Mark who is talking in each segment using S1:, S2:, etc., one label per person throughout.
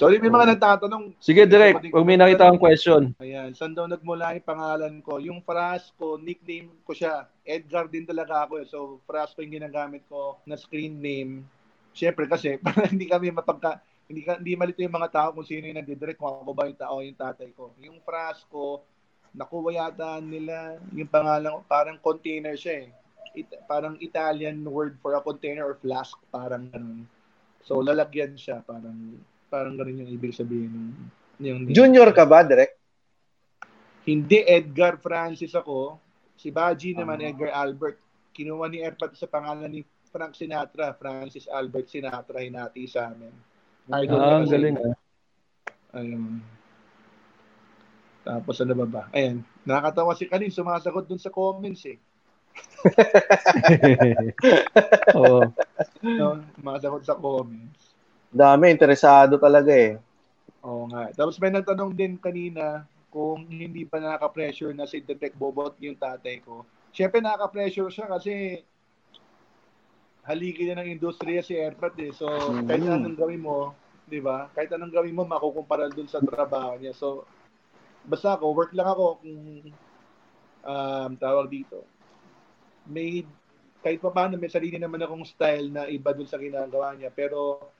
S1: Sorry, may mga nagtatanong.
S2: Sige, direct. Pag may nakita akong question.
S1: Ayan, saan daw nagmula yung pangalan ko? Yung Frasco, nickname ko siya. Edgar din talaga ako. Eh. So, Frasco yung ginagamit ko na screen name. Siyempre kasi, para hindi kami mapagka... Hindi, ka, hindi malito yung mga tao kung sino yung nagdidirect, kung ako ba yung tao yung tatay ko. Yung Frasco, nakuha yata nila yung pangalan, parang container siya eh. It, parang Italian word for a container or flask, parang ganun. So, lalagyan siya, parang Parang ganun yung ibig sabihin. Yung,
S3: Junior ka ba, direct?
S1: Hindi, Edgar Francis ako. Si Baji naman, uh Edgar Albert. Kinuha ni Erpat sa pangalan ni Frank Sinatra, Francis Albert Sinatra, hinati sa amin.
S2: Ay, ah, ang galing ah.
S1: Ayun. Tapos ano ba ba? Ayan, nakakatawa si Kanin, sumasagot dun sa comments eh. Oo. oh. no, sumasagot sa comments.
S3: Dami, interesado talaga eh.
S1: Oo nga. Tapos may nagtanong din kanina kung hindi pa nakaka-pressure na si Detect Bobot yung tatay ko. Siyempre nakaka-pressure siya kasi haligi na ng industriya si Airpat eh. So, mm-hmm. kahit anong gawin mo, di ba? Kahit anong gawin mo, makukumpara dun sa trabaho niya. So, basta ako, work lang ako kung um, tawag dito. May, kahit pa paano, may sarili naman akong style na iba dun sa ginagawa niya. Pero,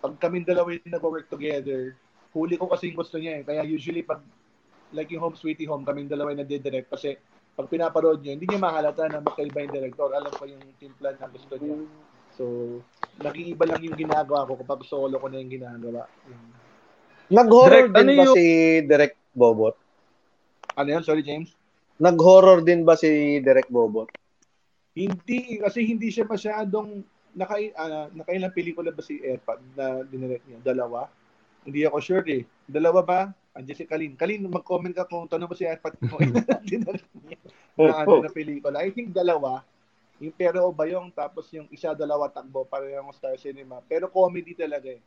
S1: pag kami dalawa yung nag-work together, huli ko kasi yung gusto niya eh. Kaya usually pag like yung Home Sweetie Home, kaming dalawa yung nade-direct kasi pag pinaparod niyo, hindi niya mahalata na magkaiba yung director. Alam ko yung team plan na gusto niya. So, nag-iiba lang yung ginagawa ko kapag solo ko na yung ginagawa.
S3: Nag-horror din ano ba yung... si Direct Bobot?
S1: Ano yan? Sorry, James?
S3: Nag-horror din ba si Direct Bobot?
S1: Hindi, kasi hindi siya masyadong naka, uh, nakailang pelikula ba si Airpod na dinirect niya? Dalawa? Hindi ako sure eh. Dalawa ba? Andiyan si Kalin. Kalin, mag-comment ka kung tanong mo si Airpod mo. dinirect niya na ano na pelikula. I think dalawa. Yung Pero o Bayong, tapos yung isa, dalawa, takbo, parehong Star Cinema. Pero comedy talaga eh.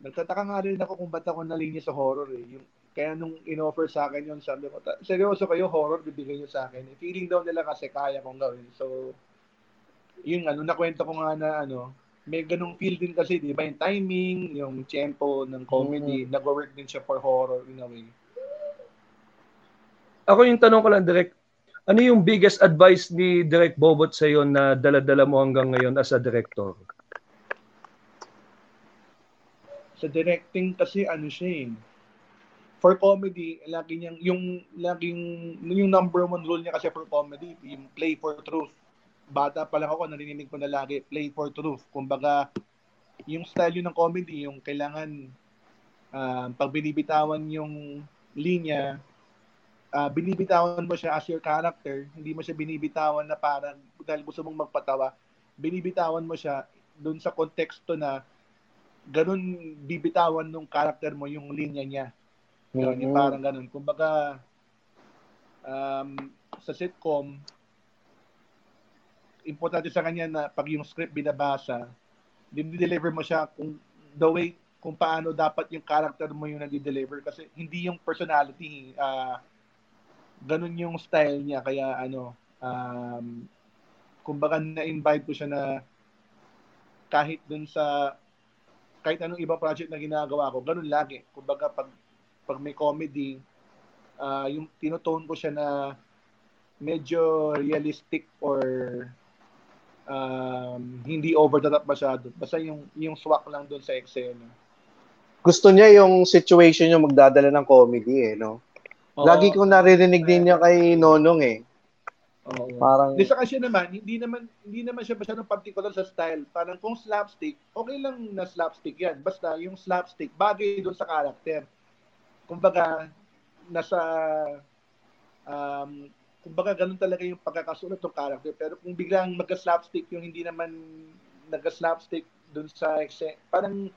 S1: Nagtataka nga rin ako kung ba't ako nalinis sa horror eh. Yung, kaya nung in-offer sa akin yun, sabi ko, seryoso kayo, horror, bibigyan nyo sa akin. Feeling daw nila kasi kaya kong gawin. So, yung ano, nakwento ko nga na ano, may ganung feel din kasi, di ba? Yung timing, yung tempo ng comedy, mm-hmm. nag-work din siya for horror in a way.
S2: Ako yung tanong ko lang, direct, ano yung biggest advice ni Direct Bobot sa iyo na dala-dala mo hanggang ngayon as a director?
S1: Sa directing kasi ano siya eh. For comedy, lagi niyang yung laging yung number one rule niya kasi for comedy, yung play for truth bata pa lang ako, narinig ko na lagi, play for truth. Kumbaga, yung style yun ng comedy, yung kailangan uh, pag binibitawan yung linya, uh, binibitawan mo siya as your character, hindi mo siya binibitawan na parang dahil gusto mong magpatawa, binibitawan mo siya doon sa konteksto na ganun bibitawan nung character mo yung linya niya. Yun, mm-hmm. yung parang ganun. Kumbaga, um, sa sitcom, importante sa kanya na pag yung script binabasa, dinideliver mo siya kung the way kung paano dapat yung character mo yung nadi-deliver. Kasi hindi yung personality uh, ganun yung style niya. Kaya ano um, kumbaga na-invite ko siya na kahit dun sa kahit anong ibang project na ginagawa ko ganun lagi. Kumbaga pag pag may comedy uh, yung tinotone ko siya na medyo realistic or um, hindi over the top masyado. Basta yung, yung swak lang doon sa eksena.
S3: Gusto niya yung situation yung magdadala ng comedy eh, no? Oo. Lagi kong naririnig din niya kay Nonong eh.
S1: Oo. Parang Di sa kasi naman, hindi naman hindi naman siya masyadong particular sa style. Parang kung slapstick, okay lang na slapstick 'yan. Basta yung slapstick bagay doon sa character. Kumbaga nasa um, kumbaga ganun talaga yung pagkakasulat ng character. Pero kung biglang magka-slapstick yung hindi naman nagka-slapstick dun sa parang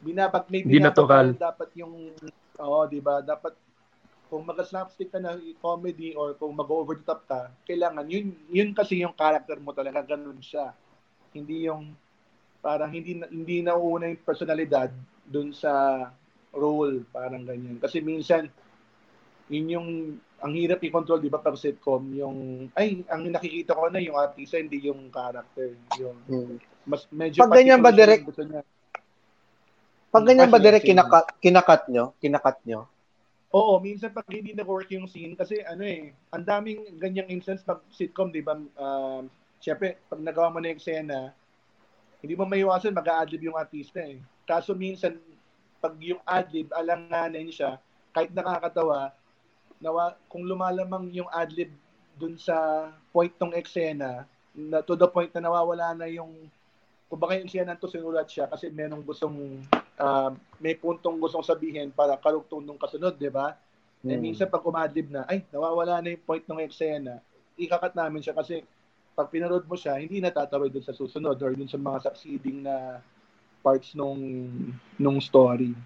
S1: binabag may
S2: binabag
S1: dapat yung oo, di ba? Dapat kung mag-slapstick ka na comedy or kung mag-over the top ka, kailangan yun yun kasi yung character mo talaga ganun siya. Hindi yung parang hindi hindi nauuna yung personalidad dun sa role, parang ganyan. Kasi minsan yun yung ang hirap i-control, di ba, pag sitcom, yung, ay, ang nakikita ko na yung artista, hindi yung character. Yung, hmm. mas medyo
S3: pag ganyan ba, direct, Pag ganyan ba direct kinakat, kinakat nyo? Kinakat nyo?
S1: Oo, minsan pag hindi na-work yung scene, kasi ano eh, ang daming ganyang instance pag sitcom, di ba? Um, Siyempre, pag nagawa mo na yung eksena, hindi mo maiwasan, mag-a-adlib yung artista eh. Kaso minsan, pag yung adlib, alanganin siya, kahit nakakatawa, nawa, kung lumalamang yung adlib dun sa point ng eksena, na, to the point na nawawala na yung kung baka yung eksena to sinulat siya kasi merong gustong ah, may puntong gustong sabihin para karugtong nung kasunod, di ba? Eh,
S3: Hmm.
S1: minsan pag umadlib na, ay, nawawala na yung point ng eksena, ikakat namin siya kasi pag pinanood mo siya, hindi natatawid dun sa susunod or dun sa mga succeeding na parts nung nung story.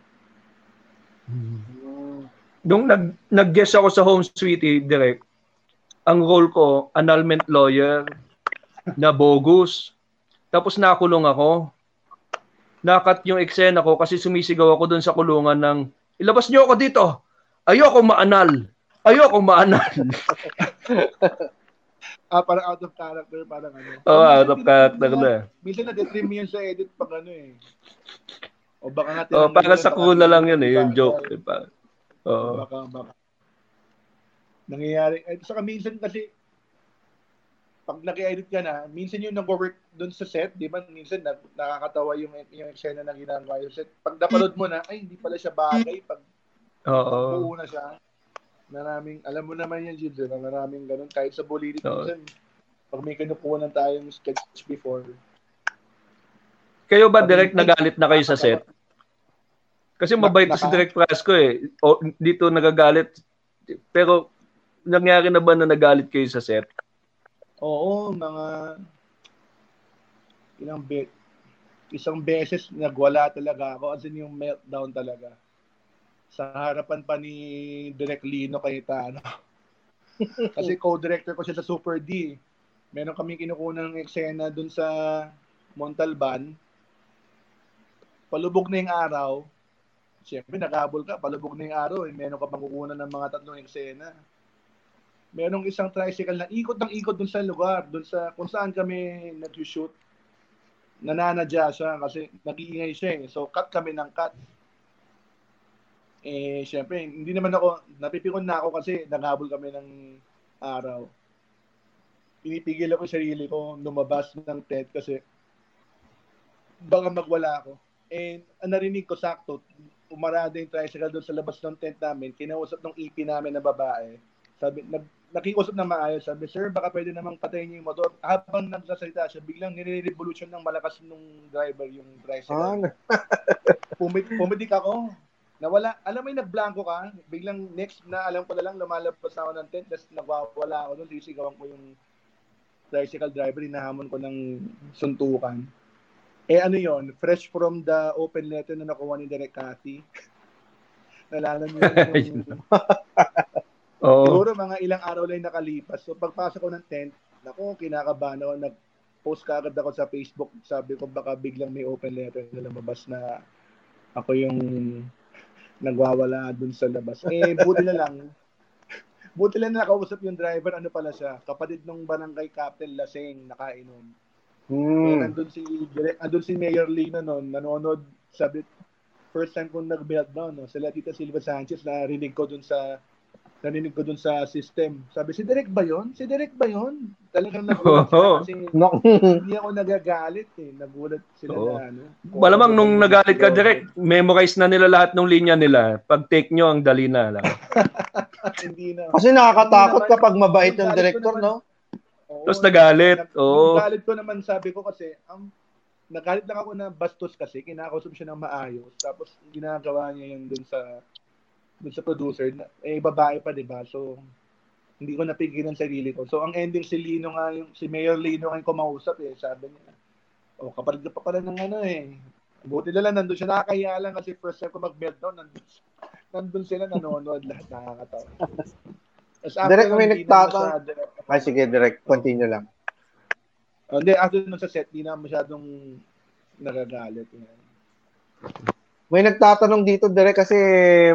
S2: Nung nag, nag-guest ako sa Home Sweetie, direct, ang role ko, annulment lawyer na bogus. Tapos nakulong ako. Nakat yung eksena ko kasi sumisigaw ako doon sa kulungan ng, ilabas niyo ako dito. Ayoko maanal. Ayoko maanal.
S1: Ah, parang out of character, parang ano.
S2: Oo,
S1: Minsan
S2: out of character na.
S1: Minsan na-detrim yun sa edit pag ano eh. O baka nga
S2: Oh, para sa
S1: baka
S2: crew na lang yun eh, yung joke.
S1: baka-
S2: Diba? Oo.
S1: Baka, baka. Nangyayari. Eh, saka minsan kasi, pag nag-edit ka na, minsan yung nag-work dun sa set, di ba? Minsan na, nakakatawa yung, yung eksena na ginagawa yung set. Pag napanood mo na, ay, hindi pala siya bagay. Pag
S2: Oo.
S1: buo na siya, maraming, alam mo naman yan, Jules, na maraming ganun. Kahit sa Bulilit,
S2: Oo.
S1: minsan, pag may kinukuha tayong sketch before,
S2: Kayo ba direct nagalit na kayo sa set? Kasi mabait to si Direct Frasco eh. O, dito nagagalit. Pero nangyari na ba na nagalit kayo sa set?
S1: Oo, mga ilang be isang beses nagwala talaga ako as in yung meltdown talaga. Sa harapan pa ni Direk Lino Cayetano. Kasi co-director ko siya sa Super D. Meron kami kinukuha ng eksena dun sa Montalban. Palubog na yung araw. Siyempre, naghabol ka. Palubog na yung araw. Eh. Meron ka pang ng mga tatlong eksena merong isang tricycle na ikot ng ikot dun sa lugar, dun sa kung saan kami nag-shoot. Nananadya siya kasi nag-iingay siya eh. So, cut kami ng cut. Eh, syempre, hindi naman ako, napipikon na ako kasi naghabol kami ng araw. Pinipigil ako sarili ko lumabas ng tent kasi baka magwala ako. And narinig ko sakto, umarada yung tricycle doon sa labas ng tent namin, kinausap ng EP namin na babae. Sabi, nag, nakiusap na maayos. Sabi, sir, baka pwede namang patayin niyo yung motor. Habang nagsasalita siya, biglang nire-revolution ng malakas nung driver yung tricycle.
S3: Ah,
S1: Pumit, pumitik ako. Nawala, alam mo yung nagblanko ka, biglang next na alam ko na lang lumalabas ako ng tent, tapos nagwawala ako doon, sisigawan ko yung tricycle driver, hinahamon ko ng suntukan. Eh ano yon fresh from the open letter na nakuha ni Direk Cathy. Nalaman niyo yung,
S2: Oo.
S1: Siguro mga ilang araw lang nakalipas. So pagpasok ko ng tent, nako, kinakabahan ako. Nag-post ka agad ako sa Facebook. Sabi ko baka biglang may open letter na lumabas na ako yung nagwawala dun sa labas. Eh, buti na lang. Buti lang na nakausap yung driver. Ano pala siya? Kapatid ng barangay captain Laseng, nakainom.
S3: Hmm.
S1: nandun si, direct, nandun si Mayor Lina noon, nanonood, sabi, first time kong nag-meltdown, no? Sila Tita Silva Sanchez, narinig ko dun sa, narinig ko dun sa system. Sabi, si Direk ba yun? Si Direk ba yun? Talagang nagulat
S2: Oo.
S1: kasi
S3: No.
S1: hindi ako nagagalit eh. Nagulat sila
S2: Oo.
S1: na ano.
S2: Malamang nung nagalit ka direct, memorize na nila lahat ng linya nila. Pag take nyo, ang dali na lang.
S1: hindi na.
S3: Kasi nakakatakot kapag mabait
S1: yung
S3: yung director,
S1: naman-
S3: no?
S1: Oo,
S2: Tapos nagalit.
S1: Nag-
S2: Oo.
S1: Yung galit ko naman, sabi ko kasi, ang nagalit lang ako na bastos kasi, kinakausap siya ng maayos. Tapos ginagawa niya yun dun sa dun sa producer. Na, eh, babae pa, di ba? So, hindi ko napigilan sarili ko. So, ang ending si Lino nga, yung, si Mayor Lino nga yung kumausap eh. Sabi niya, oh, kapatid ka pa pala ng ano eh. Buti na lang, nandun siya. Nakakaya lang kasi first time ko mag-meltdown, nandun, nandun sila nanonood lahat. Nakakatawa. After
S3: Direk, may
S1: nun, di na
S3: nagtata-
S1: masyado-
S3: Ay, sige, direct. Continue lang.
S1: Oh, hindi, after nun sa set, di na masyadong nagagalit.
S3: May nagtatanong dito, direct, kasi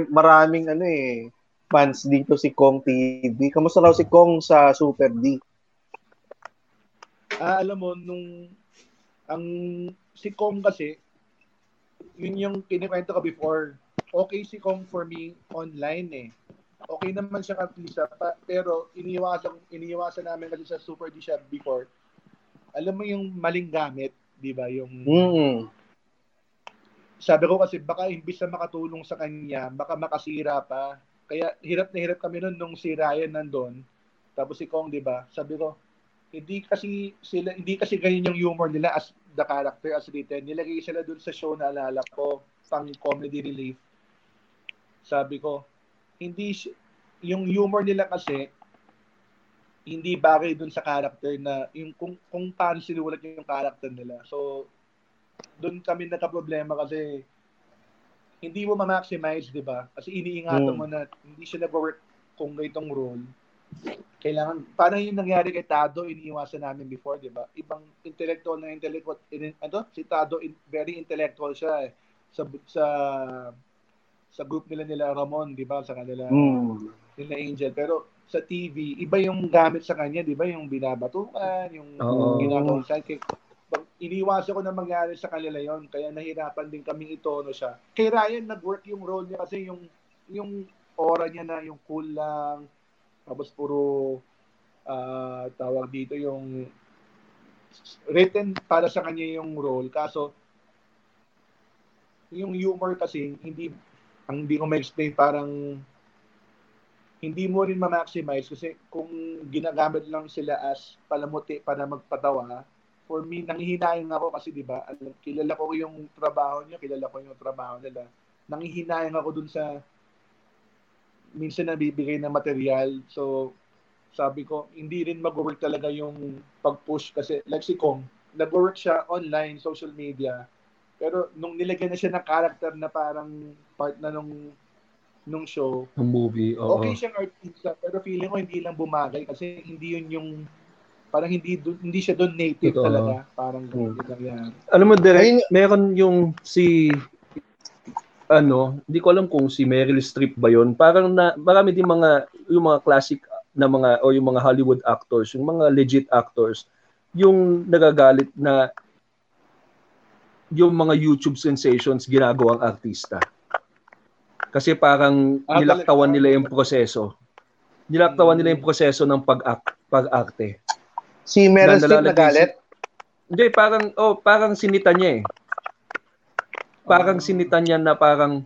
S3: maraming ano eh, fans dito si Kong TV. Kamusta raw si Kong sa Super D?
S1: Ah, alam mo, nung ang si Kong kasi, yun yung kinikwento ko before. Okay si Kong for me online eh. Okay naman siya pa, pero iniiwasan, iniiwasan namin kasi sa Super D siya before. Alam mo yung maling gamit, di ba? Yung
S3: Mm.
S1: sabi ko kasi baka imbis na makatulong sa kanya, baka makasira pa. Kaya hirap na hirap kami nun nung si Ryan nandun. Tapos si Kong, di ba? Sabi ko, hindi kasi sila hindi kasi ganyan yung humor nila as the character as written. Nilagay sila dun sa show na alala ko, pang comedy relief. Sabi ko, hindi yung humor nila kasi hindi bagay dun sa character na yung kung kung paano sinulat yung character nila. So doon kami nagka-problema kasi hindi mo ma-maximize, di ba? Kasi iniingatan
S3: Mm.
S1: mo na hindi siya nag-work kung ganitong role. Kailangan, parang yung nangyari kay Tado, iniiwasan namin before, di ba? Ibang intellectual na intellectual, in, ano? Si Tado, in, very intellectual siya eh. Sa, sa, sa group nila nila Ramon, di ba? Sa kanila,
S3: Mm.
S1: nila Angel. Pero sa TV, iba yung gamit sa kanya, di ba? Yung binabatukan, yung
S2: Oo.
S1: ginagawang sidekick. Pag iniwasan ko na mangyari sa kanila yon kaya nahirapan din kaming itono siya. Kay Ryan, nag-work yung role niya kasi yung yung aura niya na yung cool lang, tapos puro ah, tawag dito yung written para sa kanya yung role. Kaso, yung humor kasi, hindi, ang hindi ko ma-explain, parang hindi mo rin ma-maximize kasi kung ginagamit lang sila as palamuti para magpatawa, for me, nanghihinayang ako kasi di ba, kilala ko yung trabaho niya, kilala ko yung trabaho nila. Nanghihinayang ako dun sa minsan nabibigay na material. So, sabi ko, hindi rin mag-work talaga yung pag-push kasi like si Kong, nag-work siya online, social media. Pero nung nilagyan na siya ng character na parang part na nung nung show,
S2: Ang movie, oo.
S1: okay siyang artista, pero feeling ko hindi lang bumagay kasi hindi yun yung parang hindi hindi siya doon native
S2: Totoo.
S1: talaga. Parang din nangyari.
S2: Alam mo,
S3: Ayun-
S2: meron yung si ano, hindi ko alam kung si Meryl Streep ba yon. Parang na marami din mga yung mga classic na mga o yung mga Hollywood actors, yung mga legit actors, yung nagagalit na yung mga YouTube sensations ginagawang artista. Kasi parang
S1: Ah,
S2: nilaktawan nila yung proseso. Nilaktawan nila yung proseso ng pag-act, pag-arte.
S3: Si Meryl
S2: Na-
S3: Streep nagalit?
S2: Hindi, parang, oh, parang sinita niya eh. Parang
S1: Ah.
S2: sinita niya na parang,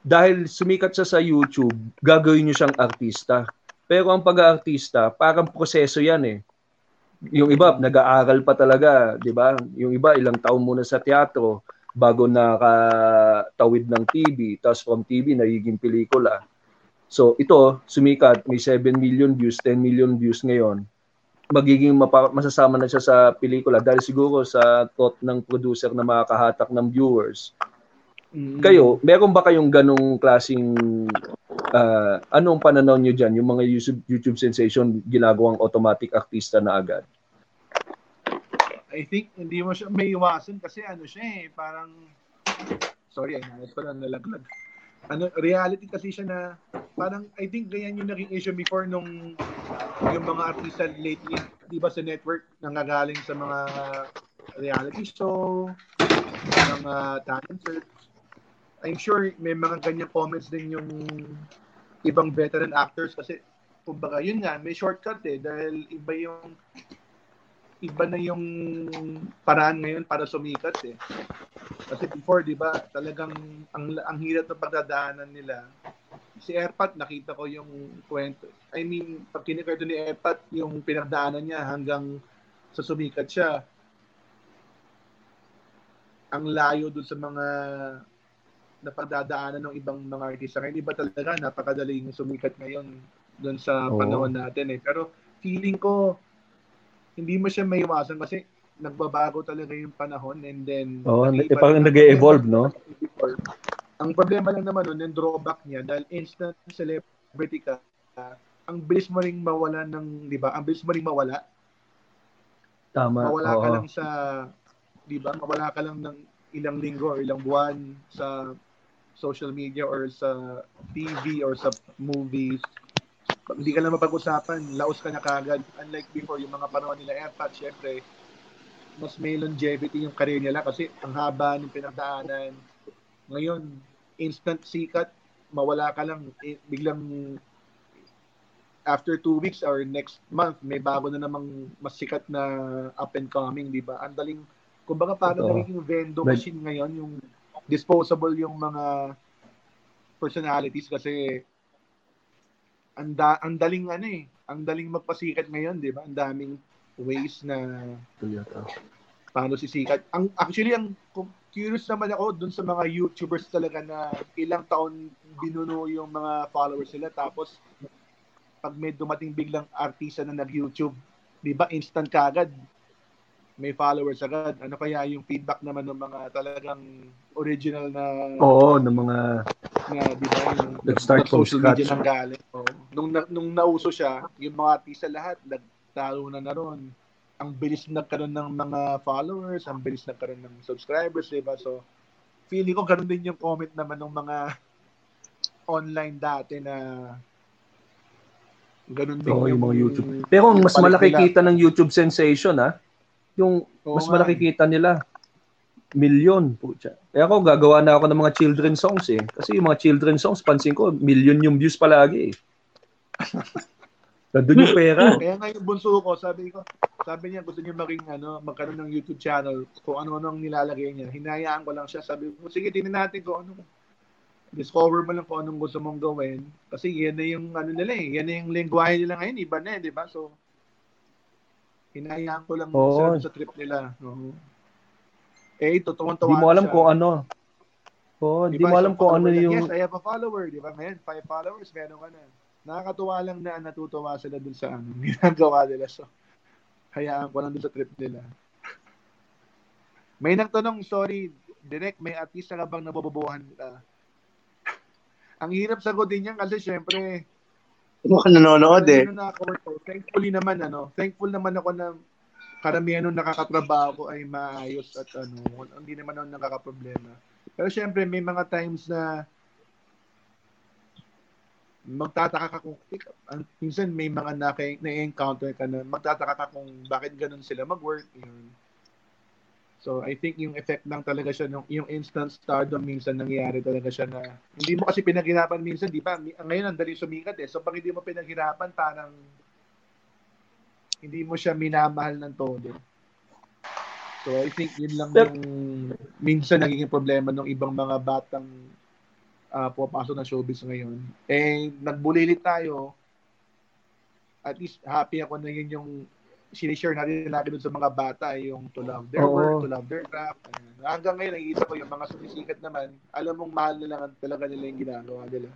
S2: dahil sumikat siya sa YouTube, gagawin niyo siyang artista. Pero ang pag-aartista, parang proseso yan eh. Yung iba, nag-aaral pa talaga, di ba? Yung iba, ilang taon muna sa teatro, bago nakatawid ng TV, tapos from TV, nagiging pelikula. So ito, sumikat, may 7 million views, 10 million views ngayon magiging mapa- masasama na siya sa pelikula dahil siguro sa thought ng producer na makakahatak ng viewers.
S1: Mm.
S2: Kayo, meron ba kayong ganong klasing ah, anong pananaw niyo diyan yung mga YouTube, YouTube sensation ginagawang automatic artista na agad?
S1: I think hindi mo siya may iwasan kasi ano siya eh, parang sorry, ay nais pala nalaglag. Ano, reality kasi siya na parang I think ganyan yung naging issue before nung yung mga artista lately, di ba sa network nangagaling sa mga reality show, mga talent search. I'm sure may mga ganyan comments din yung ibang veteran actors kasi kumbaga yun nga, may shortcut eh dahil iba yung iba na yung paraan ngayon para sumikat eh. Kasi before, di ba, talagang ang, ang hirap ng pagdadaanan nila. Si Airpat, nakita ko yung kwento. I mean, pag kinikwento ni Airpat, yung pinagdaanan niya hanggang sa sumikat siya. Ang layo dun sa mga napagdadaanan ng ibang mga artista. Ngayon, iba talaga, napakadaling sumikat ngayon dun sa
S2: Oo.
S1: panahon natin eh. Pero feeling ko, hindi mo siya maiwasan kasi nagbabago talaga yung panahon and then
S2: Oh, parang nag-evolve, no?
S1: Ang problema lang naman nun, yung drawback niya dahil instant celebrity ka, ang bilis mo ring mawala ng, di ba? Ang bilis mo ring mawala.
S2: Tama.
S1: Mawala ka
S2: oo.
S1: lang sa, di ba? Mawala ka lang ng ilang linggo or ilang buwan sa social media or sa TV or sa movies. Hindi ka lang mapag-usapan, laos ka na kagad. Unlike before, yung mga panahon nila AirPods, syempre, mas may longevity yung career nila kasi ang haba ng pinagdaanan. Ngayon, instant sikat, mawala ka lang, eh, biglang after two weeks or next month, may bago na namang mas sikat na up and coming, di ba? Ang daling, kumbaga parang
S2: Totoo.
S1: nagiging vendo
S2: But-
S1: machine ngayon, yung disposable yung mga personalities kasi ang, da, ang daling ano eh, ang daling magpasikat ngayon, di ba? Ang daming ways na paano sisikat. Ang actually ang curious naman ako dun sa mga YouTubers talaga na ilang taon binuno yung mga followers nila tapos pag may dumating biglang artista na nag-YouTube, 'di ba instant kagad may followers agad. Ano kaya yung feedback naman ng mga talagang original na
S2: Oo, ng mga
S1: na di ba yung
S2: Nag-start from
S1: social
S2: scratch.
S1: media nang galing. Oo. Nung nung nauso siya, yung mga artista lahat nagtalo na na ron. Ang bilis nagkaroon ng mga followers, ang bilis nagkaroon ng subscribers, di ba? So, feeling ko ganun din yung comment naman ng mga online dati na ganun din
S2: Oo, yung mga YouTube.
S1: yung
S2: Pero ang mas malaki
S1: nila.
S2: kita ng YouTube sensation, ha? Yung
S1: Oo
S2: mas
S1: nga
S2: malaki
S1: eh.
S2: kita nila. Milyon. Putya. Kaya ako, gagawa na ako ng mga children songs eh. Kasi yung mga children songs, pansin ko, milyon yung views palagi eh. Nandun yung pera.
S1: Kaya nga yung bunso ko, sabi ko, sabi niya gusto niya maging ano, magkaroon ng YouTube channel kung ano-ano ang nilalagay niya. Hinayaan ko lang siya. Sabi ko, sige, tingnan natin kung ano. Discover mo lang kung anong gusto mong gawin. Kasi yan na yung ano nila eh. Yan na yung lingwahe nila ngayon. Iba na eh, di ba? So, hinayaan ko lang
S2: Oo.
S1: sila sa trip nila. Oo. Eh, ito, tuwang-tuwa
S2: Hindi mo alam
S1: siya.
S2: kung ano. Oo,
S1: Di
S2: hindi
S1: ba,
S2: mo alam kung ano yung...
S1: Yes, I have a follower, di ba? Ngayon, five followers, meron ka na. Nakakatuwa lang na natutuwa sila dun sa ano, ginagawa nila. So, hayaan ko lang dun sa trip nila. May nagtanong, sorry, direct, may artista ka bang nabababuhan ka? Ang hirap sagutin yan kasi syempre,
S3: Mukhang nanonood eh.
S1: ano na ako, thankfully naman, ano, thankful naman ako na karamihan nung nakakatrabaho ko ay maayos at ano, hindi naman ako nakakaproblema. Pero syempre, may mga times na magtataka ka kung ang- minsan may mga naka- na-encounter ka na magtataka ka kung bakit ganun sila mag-work yun. So I think yung effect lang talaga siya nung yung instant stardom minsan nangyayari talaga siya na hindi mo kasi pinaghirapan minsan, di ba? Ngayon ang dali sumikat eh. So pag hindi mo pinaghirapan, parang hindi mo siya minamahal ng todo. So I think yun lang yung minsan nagiging problema ng ibang mga batang uh, pupasok ng showbiz ngayon. Eh, nagbulilit tayo. At least happy ako na yun yung sinishare natin dun sa mga bata yung to love their
S2: Oo.
S1: work, to love their craft. Hanggang ngayon, nakikita ko yung mga sumisikat naman, alam mong mahal na lang talaga nila yung ginagawa nila.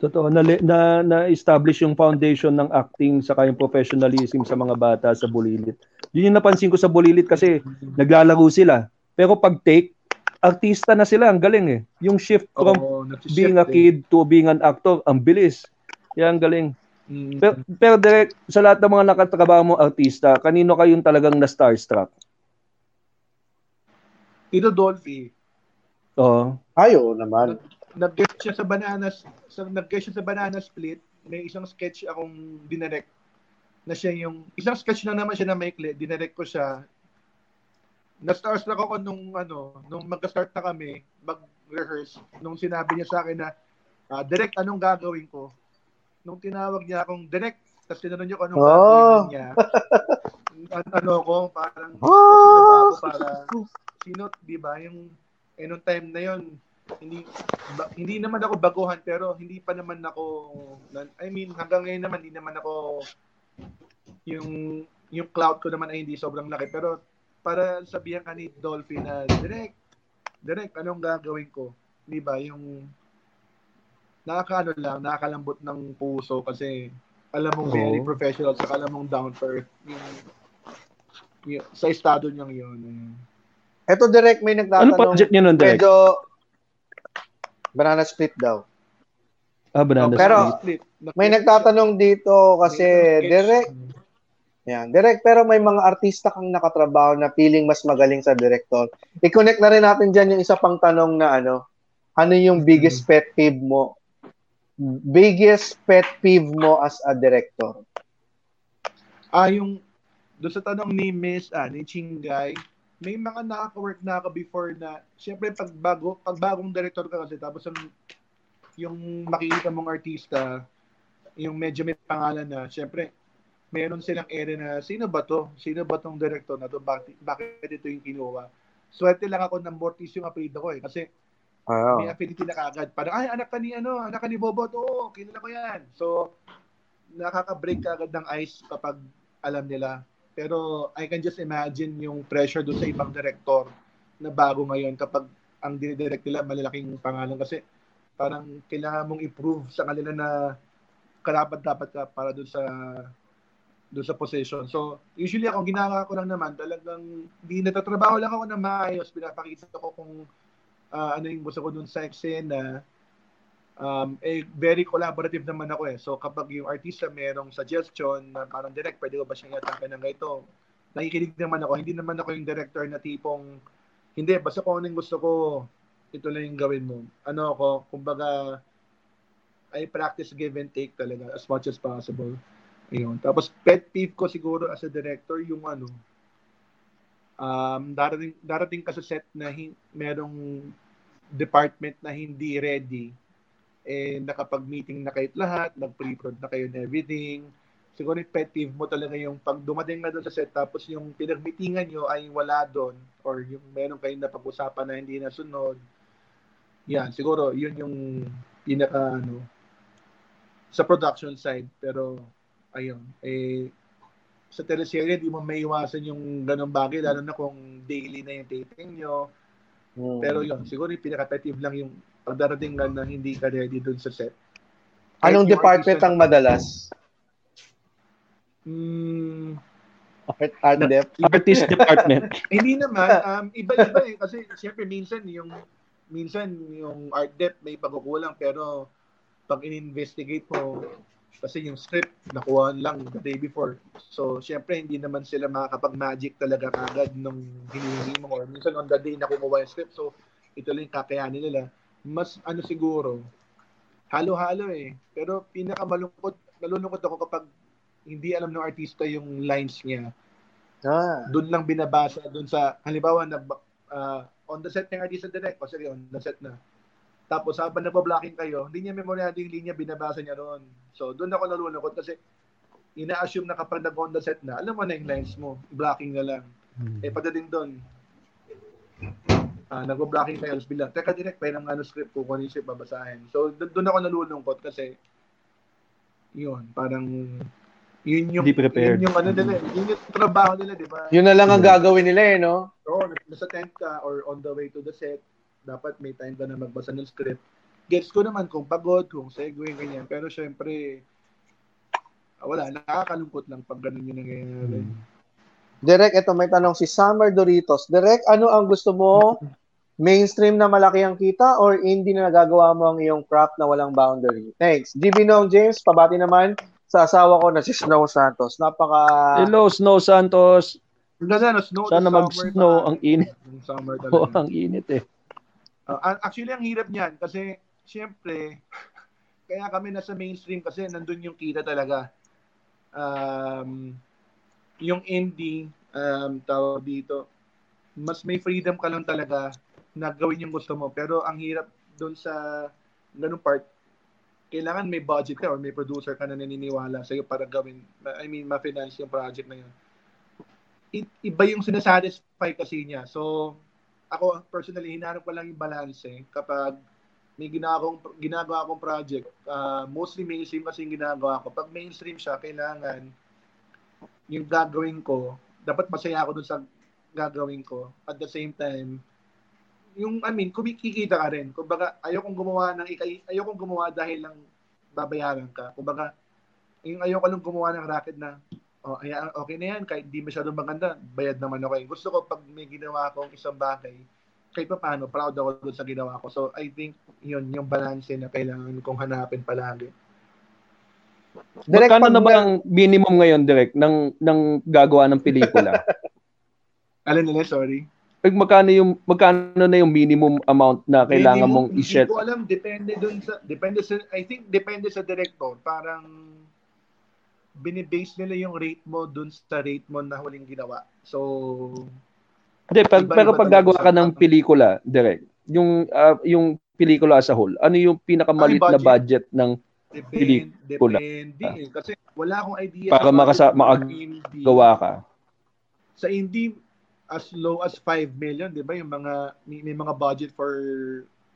S2: Totoo, na, na, na-establish yung foundation ng acting sa yung professionalism sa mga bata sa Bulilit. Yun yung napansin ko sa Bulilit kasi naglalaro sila. Pero pag take, artista na sila, ang galing eh. Yung shift from
S1: Oo,
S2: being a
S1: eh.
S2: kid to being an actor, ang bilis. Ang galing.
S1: Mm.
S2: Pero, pero direct, sa lahat ng mga nakatrabaho mo artista, kanino kayong talagang na starstruck?
S1: Tito Dolphy,
S2: Oo.
S3: Ayo naman.
S1: nag-guest siya sa Bananas, sa, nag-guest siya sa Banana Split. May isang sketch akong dinirect na siya yung, isang sketch lang naman siya na maikli, dinirect ko siya. Na-starstruck ako nung, ano, nung magka-start na kami, mag-rehearse, nung sinabi niya sa akin na, ah, direct, anong gagawin ko? Nung tinawag niya akong direct, tapos tinanong niya kung anong
S3: Oh.
S1: niya. An- ano ko, parang,
S3: Oh.
S1: sino ba ako para, sino, di ba, yung, eh, nung time na yon hindi ba, hindi naman ako baguhan pero hindi pa naman ako I mean hanggang ngayon naman hindi naman ako yung yung cloud ko naman ay hindi sobrang laki pero para sabihan ka ni Dolphy na direct direct anong gagawin ko di ba yung nakakaano lang nakakalambot ng puso kasi alam mong very
S2: Oo.
S1: professional sa alam mong down to earth yung, yung, sa estado niyang yun eh.
S3: Eto direct may
S2: Ano
S3: nagtatanong.
S2: project niyo nun, direct?
S3: Medyo banana split daw.
S2: Ah, banana
S3: Pero-
S2: split.
S1: Split.
S3: May nagtatanong dito kasi direct Yan, direct pero may mga artista kang nakatrabaho na feeling mas magaling sa director. I-connect na rin natin diyan yung isa pang tanong na ano, ano yung biggest pet peeve mo? Biggest pet peeve mo as a director?
S1: Ah, yung doon sa tanong ni Miss, ah, ni Chingay, may mga nakaka-work na ako before na, syempre pag bago, pag bagong director ka kasi, tapos yung, yung makikita mong artista, yung medyo may pangalan na, syempre, meron silang area na, sino ba to? Sino ba tong director na to? Bakit, bakit ito yung kinuha? Swerte lang ako ng Mortis yung apelido ko eh. Kasi
S3: Oh.
S1: may affinity na kagad. Parang, ay, anak ka ni, ano, anak ka ni Bobot. Oo, kilala ko yan. So, nakaka-break kagad ng ice kapag alam nila. Pero I can just imagine yung pressure doon sa ibang director na bago ngayon kapag ang dinidirect nila malalaking pangalan kasi parang kailangan mong improve sa kanila na karapat dapat ka para doon sa doon sa position. So, usually ako, ginagawa ko lang naman, talagang di natatrabaho lang ako na maayos. Pinapakita ko kung ah, ano yung gusto ko doon sa eksena. Um, eh, very collaborative naman ako eh. So, kapag yung artista merong suggestion na parang direct, pwede ko ba siyang yatake ng ganito? Nakikinig naman ako. Hindi naman ako yung director na tipong, hindi, basta kung ano yung gusto ko, ito lang yung gawin mo. Ano ako, kumbaga, I practice give and take talaga as much as possible. Ayun. Tapos pet peeve ko siguro as a director yung ano um darating darating ka sa set na hin- merong department na hindi ready eh nakapag-meeting na kayo lahat, nag-pre-prod na kayo and everything. Siguro yung pet peeve mo talaga yung pag dumating na doon sa set tapos yung pinag-meetingan nyo ay wala doon or yung meron kayong napag-usapan na hindi nasunod. Yan, siguro yun yung pinaka ano sa production side pero ayun eh sa teleserye di mo maiwasan yung ganong bagay lalo na kung daily na yung taping nyo
S3: Hmm.
S1: pero yun siguro yung pinaka-effective lang yung pagdarating lang na hindi ka ready dun sa set
S3: Anong
S1: Kahit
S3: department ang madalas?
S1: Hmm,
S3: Art, art dep.
S2: Artist department.
S1: hindi naman um, iba-iba eh kasi siyempre minsan yung minsan yung art depth may pagkukulang pero pag in-investigate mo kasi yung script nakuha lang the day before. So, syempre, hindi naman sila makakapag-magic talaga kagad nung hinihingi mo or minsan on the day nakukuha yung script. So, ito lang yung kakayanin nila. Mas ano siguro, halo-halo eh. Pero pinakamalungkot, malulungkot ako kapag hindi alam ng artista yung lines niya.
S3: Ah.
S1: Doon lang binabasa, doon sa, halimbawa, nag, ah, on the set ng artista direct, o sige, on the set na. Tapos habang nagpa-blocking kayo, hindi niya memoryado yung linya, binabasa niya roon. So doon ako nalulungkot kasi ina-assume na kapag nag-on the set na, alam mo na yung lines mo, blocking na lang. Eh pagdating doon, ah nagpa-blocking kayo, tapos bilang, teka direct, pa ng ano script ko, kung ano yung script babasahin. So do- doon ako nalulungkot kasi yun, parang yun yung,
S2: Hindi prepared.
S1: yun yung ano nila, eh, yun yung trabaho nila, di ba?
S3: Yun na lang ang gagawin nila eh, no?
S1: Oo, nasa tent ka or on the way to the set, dapat may time ka na magbasa ng script. Gets ko naman kung pagod, kung segue, ganyan. Pero syempre, ah, wala, nakakalungkot lang pag ganun yung nangyayari.
S3: Direk, ito may tanong si Summer Doritos. Direk, ano ang gusto mo? Mainstream na malaki ang kita or indie na nagagawa mo ang iyong craft na walang boundary? Thanks. GB Nong James, pabati naman sa asawa ko na si Snow Santos. Napaka...
S2: Hello, Snow Santos.
S1: Ganda, no? Snow
S2: Sana mag-snow. Ang init.
S1: Yung summer
S2: Oh,
S1: talaga.
S2: ang init eh.
S1: Ah, actually, ang hirap niyan kasi, syempre, kaya kami nasa mainstream kasi nandun yung kita talaga. Um, yung indie, um, tawag dito, mas may freedom ka lang talaga na gawin yung gusto mo. Pero ang hirap doon sa ganung part, kailangan may budget ka or may producer ka na naniniwala sa'yo para gawin, I mean, ma-finance yung project na yun. I- iba yung sinasatisfy kasi niya. So, ako personally, hinahanap ko lang yung balance eh. Kapag may ginagawang, ginagawa akong project, ah, mostly mainstream kasi yung ginagawa ko. Pag mainstream siya, kailangan yung gagawin ko, dapat masaya ako dun sa gagawin ko. At the same time, yung, I mean, kumikikita ka rin. Kumbaga, ayokong gumawa ng, ayokong gumawa dahil lang babayaran ka. Kumbaga, yung ayoko lang gumawa ng racket na, oh, ay, okay na yan, kahit di masyadong maganda, bayad naman ako. eh. Gusto ko pag may ginawa akong isang bagay, kahit pa paano, proud ako doon sa ginawa ko. So, I think, yun, yung balance na kailangan kong hanapin palagi.
S3: Direk,
S2: Magkano na ba ang minimum ngayon, Direk, ng, ng gagawa ng pelikula?
S1: Alam nila, sorry.
S2: Pag magkano yung magkano na yung minimum amount na kailangan
S1: Minimum,
S2: mong i-set?
S1: Hindi ko alam, depende dun sa, depende sa, I think depende sa director. Parang, binibase nila yung rate mo dun sa rate mo na huling ginawa. So,
S2: Hindi,
S1: Iba-iba
S2: pero pag gagawa ka ng pelikula, direct, yung ah, yung pelikula as a whole, ano yung pinakamalit
S1: Ay,
S2: na
S1: budget.
S2: budget ng
S1: Depende,
S2: Pelikula.
S1: depende eh. Kasi wala akong idea.
S2: Para
S1: sa
S2: makasa-
S1: budget ng
S2: makag-
S1: indie.
S2: gawa ka?
S1: Sa indie, as low as 5 million, di ba? Yung mga, may, may mga budget for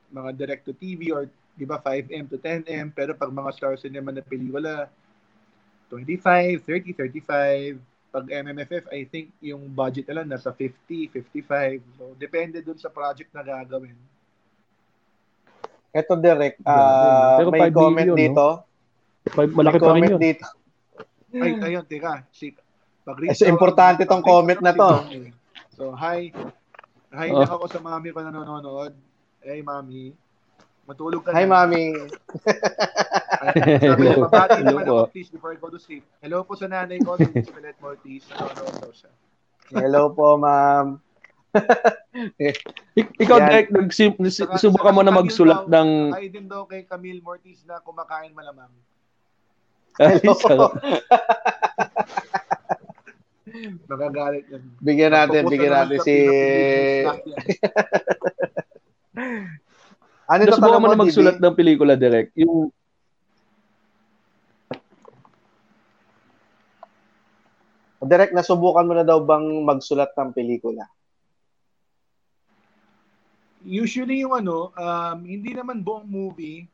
S1: mga direct to TV or di ba 5M to 10M. Pero pag mga star cinema na pelikula, 25, 30, 35. Pag MMFF, I think yung budget nila nasa 50, 55. So, depende dun sa project na gagawin.
S3: Ito direct, ah,
S2: Pero
S3: may
S2: 5
S3: comment
S2: million, no?
S3: dito.
S2: Malaki
S3: may
S2: pa rin
S3: comment
S2: yun.
S3: dito.
S1: Ay, ayun, teka. Si, pag
S3: Eh, so importante tong comment na to.
S1: So, hi. Hi
S2: Oh.
S1: ako sa mami ko na nanonood. Hey, mami. Matulog ka
S3: Hi,
S1: na.
S3: mami.
S1: Ay, Sabi niya, babati
S2: Hello
S1: naman
S2: po.
S1: ako, please, before I go to sleep. Hello po sa nanay ko, si Colette Mortiz. Nanonood daw siya.
S3: Hello po, ma'am.
S2: Ik- ikaw,
S3: Yan.
S2: direct, nagsim- subukan mo na magsulat
S1: daw,
S2: ng...
S1: Hi din daw kay Camille Mortiz na kumakain malamang.
S2: Ay,
S3: Hello
S2: sarap.
S3: po.
S1: Nagagalit yan.
S3: Bigyan natin, bigyan
S1: na
S3: natin si... Ano tanong
S2: mo
S3: mo,
S2: na magsulat ng pelikula, direct. Yung
S3: Direct, nasubukan mo na daw bang magsulat ng pelikula?
S1: usually yung ano, um, hindi naman buong movie,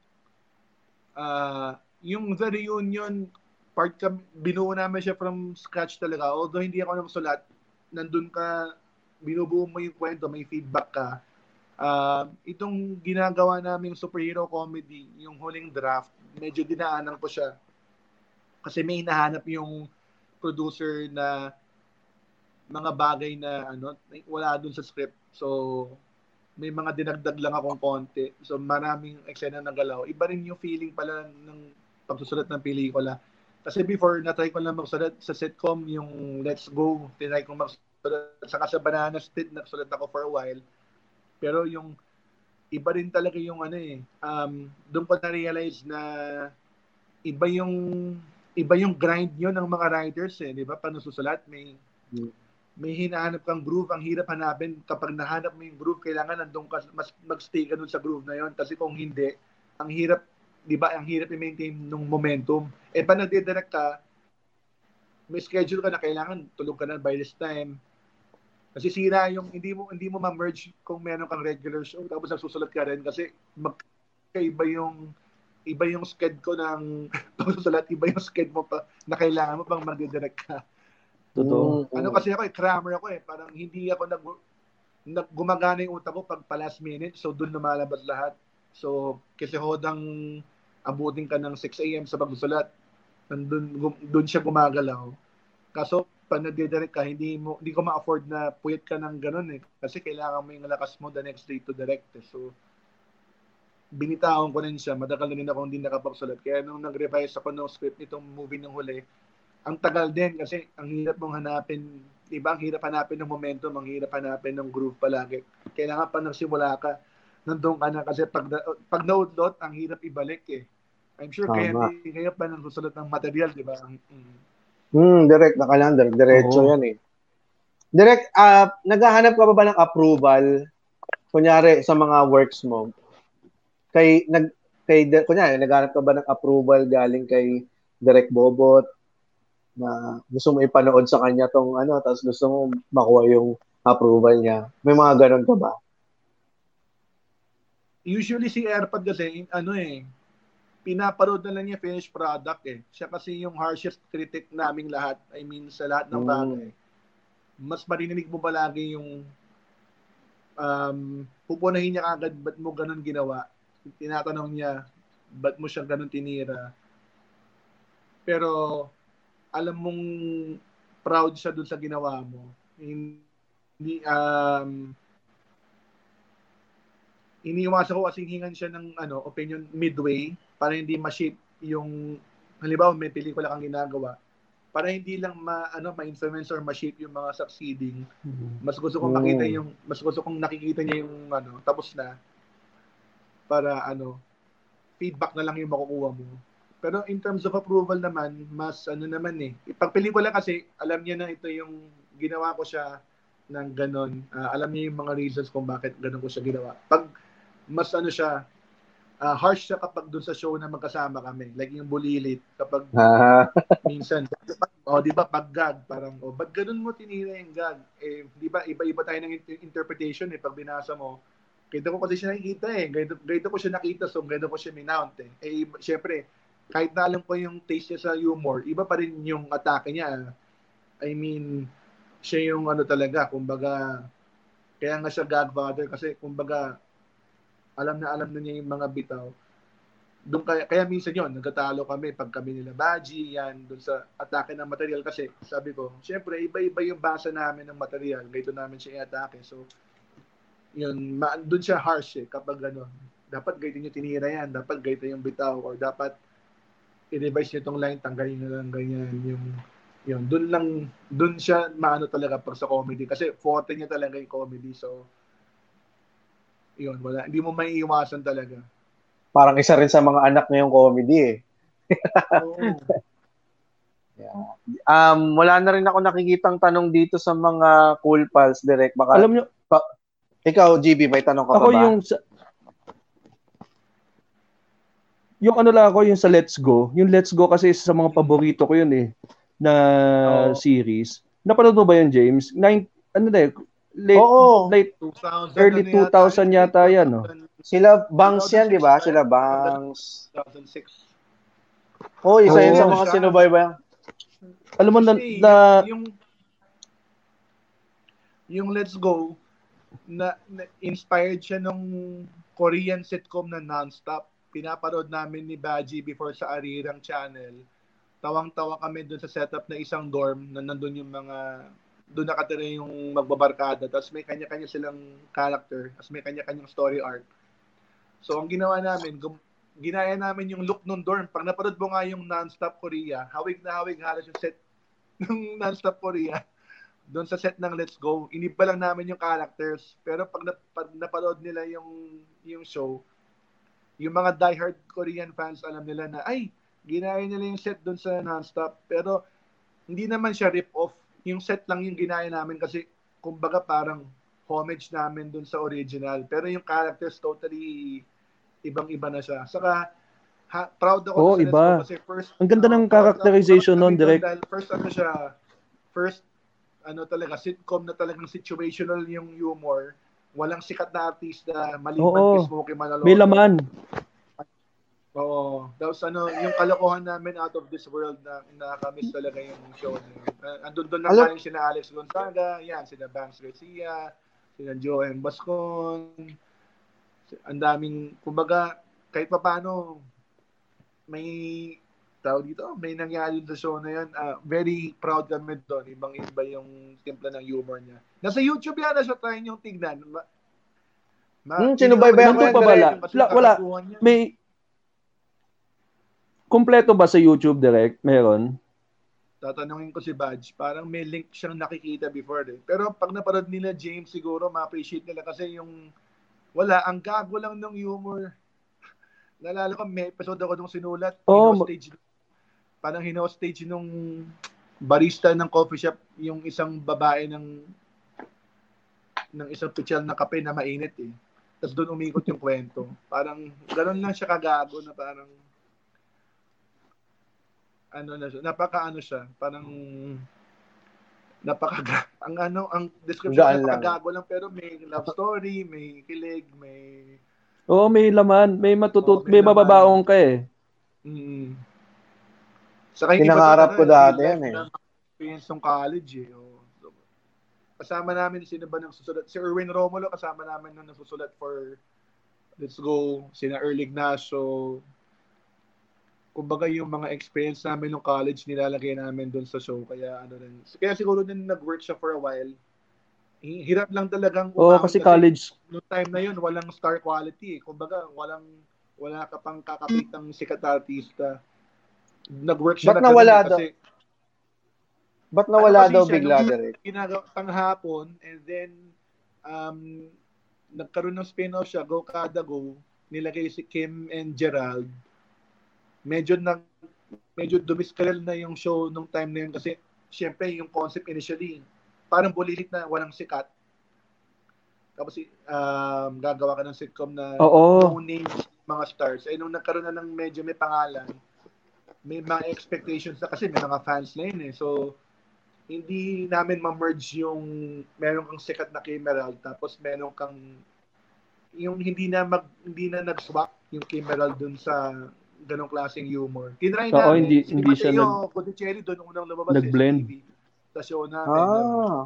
S1: uh, yung The Reunion, part ka, binuo namin siya from scratch talaga. Although hindi ako nagsulat, nandun ka, binubuo mo yung kwento, may feedback ka. Uh, itong ginagawa naming superhero comedy, yung huling draft, medyo dinaanan ko siya. Kasi may hinahanap yung producer na mga bagay na ano wala dun sa script. So may mga dinagdag lang akong konti. So maraming eksena ng galaw. Iba rin yung feeling pala ng pagsusulat ng pelikula. Kasi before, na-try ko lang magsulat sa sitcom, yung Let's Go, tinry ko magsulat. Saka sa Banana Split, nagsulat ako for a while. Pero yung iba rin talaga yung ano eh, um, doon ko na-realize na iba yung iba yung grind yun ng mga writers eh, di ba? Paano susulat, may may hinahanap kang groove, ang hirap hanapin. Kapag nahanap mo yung groove, kailangan nandun ka, mas magstay ka dun sa groove na yon Kasi kung hindi, ang hirap, di ba, ang hirap i-maintain nung momentum. Eh, pa nagdidirect ka, may schedule ka na kailangan tulog ka na by this time. Kasi sira yung, hindi mo, hindi mo ma-merge kung meron kang regular show, tapos nagsusulat ka rin kasi magkaiba yung iba yung sked ko ng pagsusulat, iba yung sked mo pa na kailangan mo pang magdidirect ka.
S2: Totoo.
S3: Mm.
S1: Ano kasi ako eh, crammer ako eh. Parang hindi ako nag, nag gumagana yung utak ko pag pa last minute. So, doon lumalabas lahat. So, kasi hodang abutin ka ng 6 a.m. sa pagsusulat. Nandun, doon siya gumagalaw. Kaso, pag nagdidirect ka, hindi, mo, hindi ko ma-afford na puyat ka ng ganun eh. Kasi kailangan mo yung lakas mo the next day to direct eh. So, binitawan ko rin siya. Matagal na rin ako hindi nakapagsulat. Kaya nung nag-revise ako ng script nitong movie ng huli, ang tagal din kasi ang hirap mong hanapin, di ba? Ang hirap hanapin ng momentum, ang hirap hanapin ng groove palagi. Kailangan pa nagsimula ka, nandun ka na kasi pag, pag na-outload, ang hirap ibalik eh. I'm sure kaya,
S3: Tama.
S1: kaya pa nang susulat ng material, di ba? Mm.
S3: Hmm, direct na direct, diretso
S2: Oo.
S3: yan eh. Direct, ah, naghahanap ka pa ba ng approval, kunyari, sa mga works mo? Kay, nag, kay, kunyari, naghahanap ka ba ng approval galing kay Direct Bobot, na gusto mo ipanood sa kanya tong ano, tapos gusto mo makuha yung approval niya. May mga ganun ka ba?
S1: Usually si AirPod kasi, ano eh, pinaparod na lang niya finished product eh. Siya kasi yung harshest critic naming lahat. I mean, sa lahat ng
S3: Mm.
S1: bagay. Mas marinig mo ba lagi yung um, pupunahin niya agad, ba't mo ganun ginawa? Tinatanong niya, ba't mo siya ganun tinira? Pero, alam mong proud siya dun sa ginawa mo. Hindi, um, iniiwasan ko kasing hingan siya ng ano, opinion midway para hindi ma-shape yung halimbawa may pelikula kang ginagawa para hindi lang ma ano ma-influence or ma-shape yung mga succeeding mas gusto kong makita yung mas gusto kong nakikita niya yung ano tapos na para ano feedback na lang yung makukuha mo pero in terms of approval naman mas ano naman eh pag pelikula kasi alam niya na ito yung ginawa ko siya ng ganon. Uh, alam niya yung mga reasons kung bakit ganon ko siya ginawa. Pag mas ano siya, uh, harsh siya kapag doon sa show na magkasama kami. Like yung bulilit. Kapag minsan, o oh, di ba, pag gag, parang, oh, ba't ganun mo tinira yung gag? Eh, di ba, iba-iba tayo ng interpretation eh, pag binasa mo. Ganito ko kasi siya nakikita eh. Ganito, ganito ko siya nakita, so ganito ko siya minount eh. Eh, syempre, kahit na alam ko yung taste niya sa humor, iba pa rin yung atake niya. I mean, siya yung ano talaga, kumbaga, kaya nga siya godfather kasi kumbaga, alam na alam na niya yung mga bitaw. Doon kaya, kaya minsan yon nagkatalo kami pag kami nila Baji, yan, doon sa atake ng material kasi sabi ko, syempre iba-iba yung basa namin ng material, ganito namin siya i-atake. So, yun, ma- doon siya harsh eh, kapag ano, dapat ganito niyo tinira yan, dapat ganito yung bitaw, or dapat i-revise niyo tong line, tanggalin niyo lang ganyan, yung yun, doon lang, doon siya maano talaga pag sa comedy, kasi forte niya talaga yung comedy, so, yun, wala. Hindi mo may iwasan talaga.
S3: Parang isa rin sa mga anak niya yung comedy eh.
S1: Oo.
S3: yeah. Um, wala na rin ako nakikitang tanong dito sa mga cool pals direct. Baka,
S2: Alam nyo,
S3: pa, ikaw, GB, may tanong ka
S2: ako
S3: pa ba?
S2: yung sa, yung ano lang ako, yung sa Let's Go. Yung Let's Go kasi isa sa mga paborito ko yun eh, na oh. series. Napanood mo ba yun, James? Nine, ano na eh, late,
S3: Oo.
S2: late
S1: 2000,
S2: early
S1: ano
S2: 2000 yata yan, no?
S3: Sila Bangs yan, di ba? Sila Bangs.
S1: 2006.
S3: Oh, isa yun sa mga sinubaybayan.
S2: Alam mo na, na
S1: yung yung Let's Go na, na inspired siya nung Korean sitcom na Nonstop. Pinaparod namin ni Baji before sa Arirang channel. Tawang-tawa kami doon sa setup na isang dorm na nandun yung mga doon nakatira yung magbabarkada. Tapos may kanya-kanya silang character. Tapos may kanya-kanyang story arc. So, ang ginawa namin, gum- ginaya namin yung look nung dorm. Pag napanood mo nga yung Non-Stop Korea, hawig na hawig halos yung set ng Non-Stop Korea doon sa set ng Let's Go. Iniba lang namin yung characters. Pero pag, na, pag napanood nila yung, yung show, yung mga diehard Korean fans, alam nila na, ay, ginaya nila yung set doon sa Non-Stop. Pero, hindi naman siya rip-off yung set lang yung ginaya namin kasi kumbaga parang homage namin dun sa original. Pero yung characters totally ibang-iba na siya. Saka ha, proud ako sa
S2: iba.
S1: Let's Go kasi first
S2: Ang ganda ng
S1: uh, proud-
S2: characterization
S1: kami
S2: direct.
S1: dahil First ano siya, first ano talaga sitcom na talagang situational yung humor. Walang sikat na artista, maliban
S2: Oo.
S1: kay Smokey Manalo.
S2: may laman.
S1: Oo. Tapos ano, yung kalokohan namin out of this world na nakakamiss talaga yung show na yun. Uh, andun doon na kayo sina Alex Gonzaga, yan, sina Banks Garcia, sina Joe M. Bascon. Ang daming, kumbaga, kahit pa paano, may tawag dito, may nangyari sa show na yun. Ah, very proud kami doon. Ibang-iba yung timpla ng humor niya. Nasa YouTube yan, nasa try yung tignan. Ma, ma,
S3: Hmm, sinubaybayan
S2: ko direct.
S1: Kasi
S2: Wala- wala. May Kompleto ba sa YouTube direct? Meron?
S1: tatanungin ko si Badge, parang may link siyang nakikita before eh. Pero pag napanood nila James, siguro ma-appreciate nila kasi yung wala, ang gago lang ng humor. Nalala ko, may episode ako nung sinulat,
S2: Oh,
S1: hino-stage, parang hino-stage nung barista ng coffee shop, yung isang babae ng ng isang pichel na kape na mainit eh. Tapos doon umikot yung kwento. Parang, ganun lang siya kagago na parang ano na siya, napaka ano siya, parang napaka ang ano ang description
S3: Gaan lang.
S1: napakagago lang pero may love story, may kilig, may
S2: Oo, may laman. May matutut,
S1: Oo, may
S2: may mababaong ka eh.
S1: mm. Saka
S3: Pinangarap ko dati yan eh.
S1: na Experience ng college eh. So, kasama namin sino ba nang susulat? Si Erwin Romulo kasama namin nung nasusulat for Let's Go, sina Earl Ignacio, kumbaga yung mga experience namin nung college nilalagay namin doon sa show kaya ano rin kaya siguro din nag-work siya for a while Hi- hirap lang talagang
S2: Oo,
S1: umahon
S2: kasi college.
S1: noong time na yun walang star quality eh. kumbaga walang wala ka pang kakapitang sikat artista nag-work siya
S3: Ba't
S1: na
S3: nawala
S1: eh,
S3: daw?
S1: kasi
S3: Ba't nawala
S1: Ano
S3: daw
S1: siya,
S3: bigla direct?
S1: ginagawa tanghapon and then um nagkaroon ng spin-off siya Go Kada Go nilagay si Kim and Gerald medyo nag medyo dumiskarel na yung show nung time na yun kasi syempre yung concept initially parang bulilit na walang sikat. Tapos um, gagawa ka ng sitcom na
S2: Oo.
S1: no name mga stars. Eh, nung nagkaroon na ng medyo may pangalan, may mga expectations na kasi may mga fans na yun eh. So, hindi namin ma-merge yung meron kang sikat na Kimeral tapos meron kang yung hindi na mag hindi na nag-swap yung Kimeral dun sa ganong klaseng humor. Tinry
S2: Oo,
S1: namin.
S2: hindi-
S1: si
S2: hindi siya
S1: Mateo Cuticelli doon unang lumabas
S2: nag-blend.
S1: eh, sa TV. Sa show namin. na-
S3: Ah.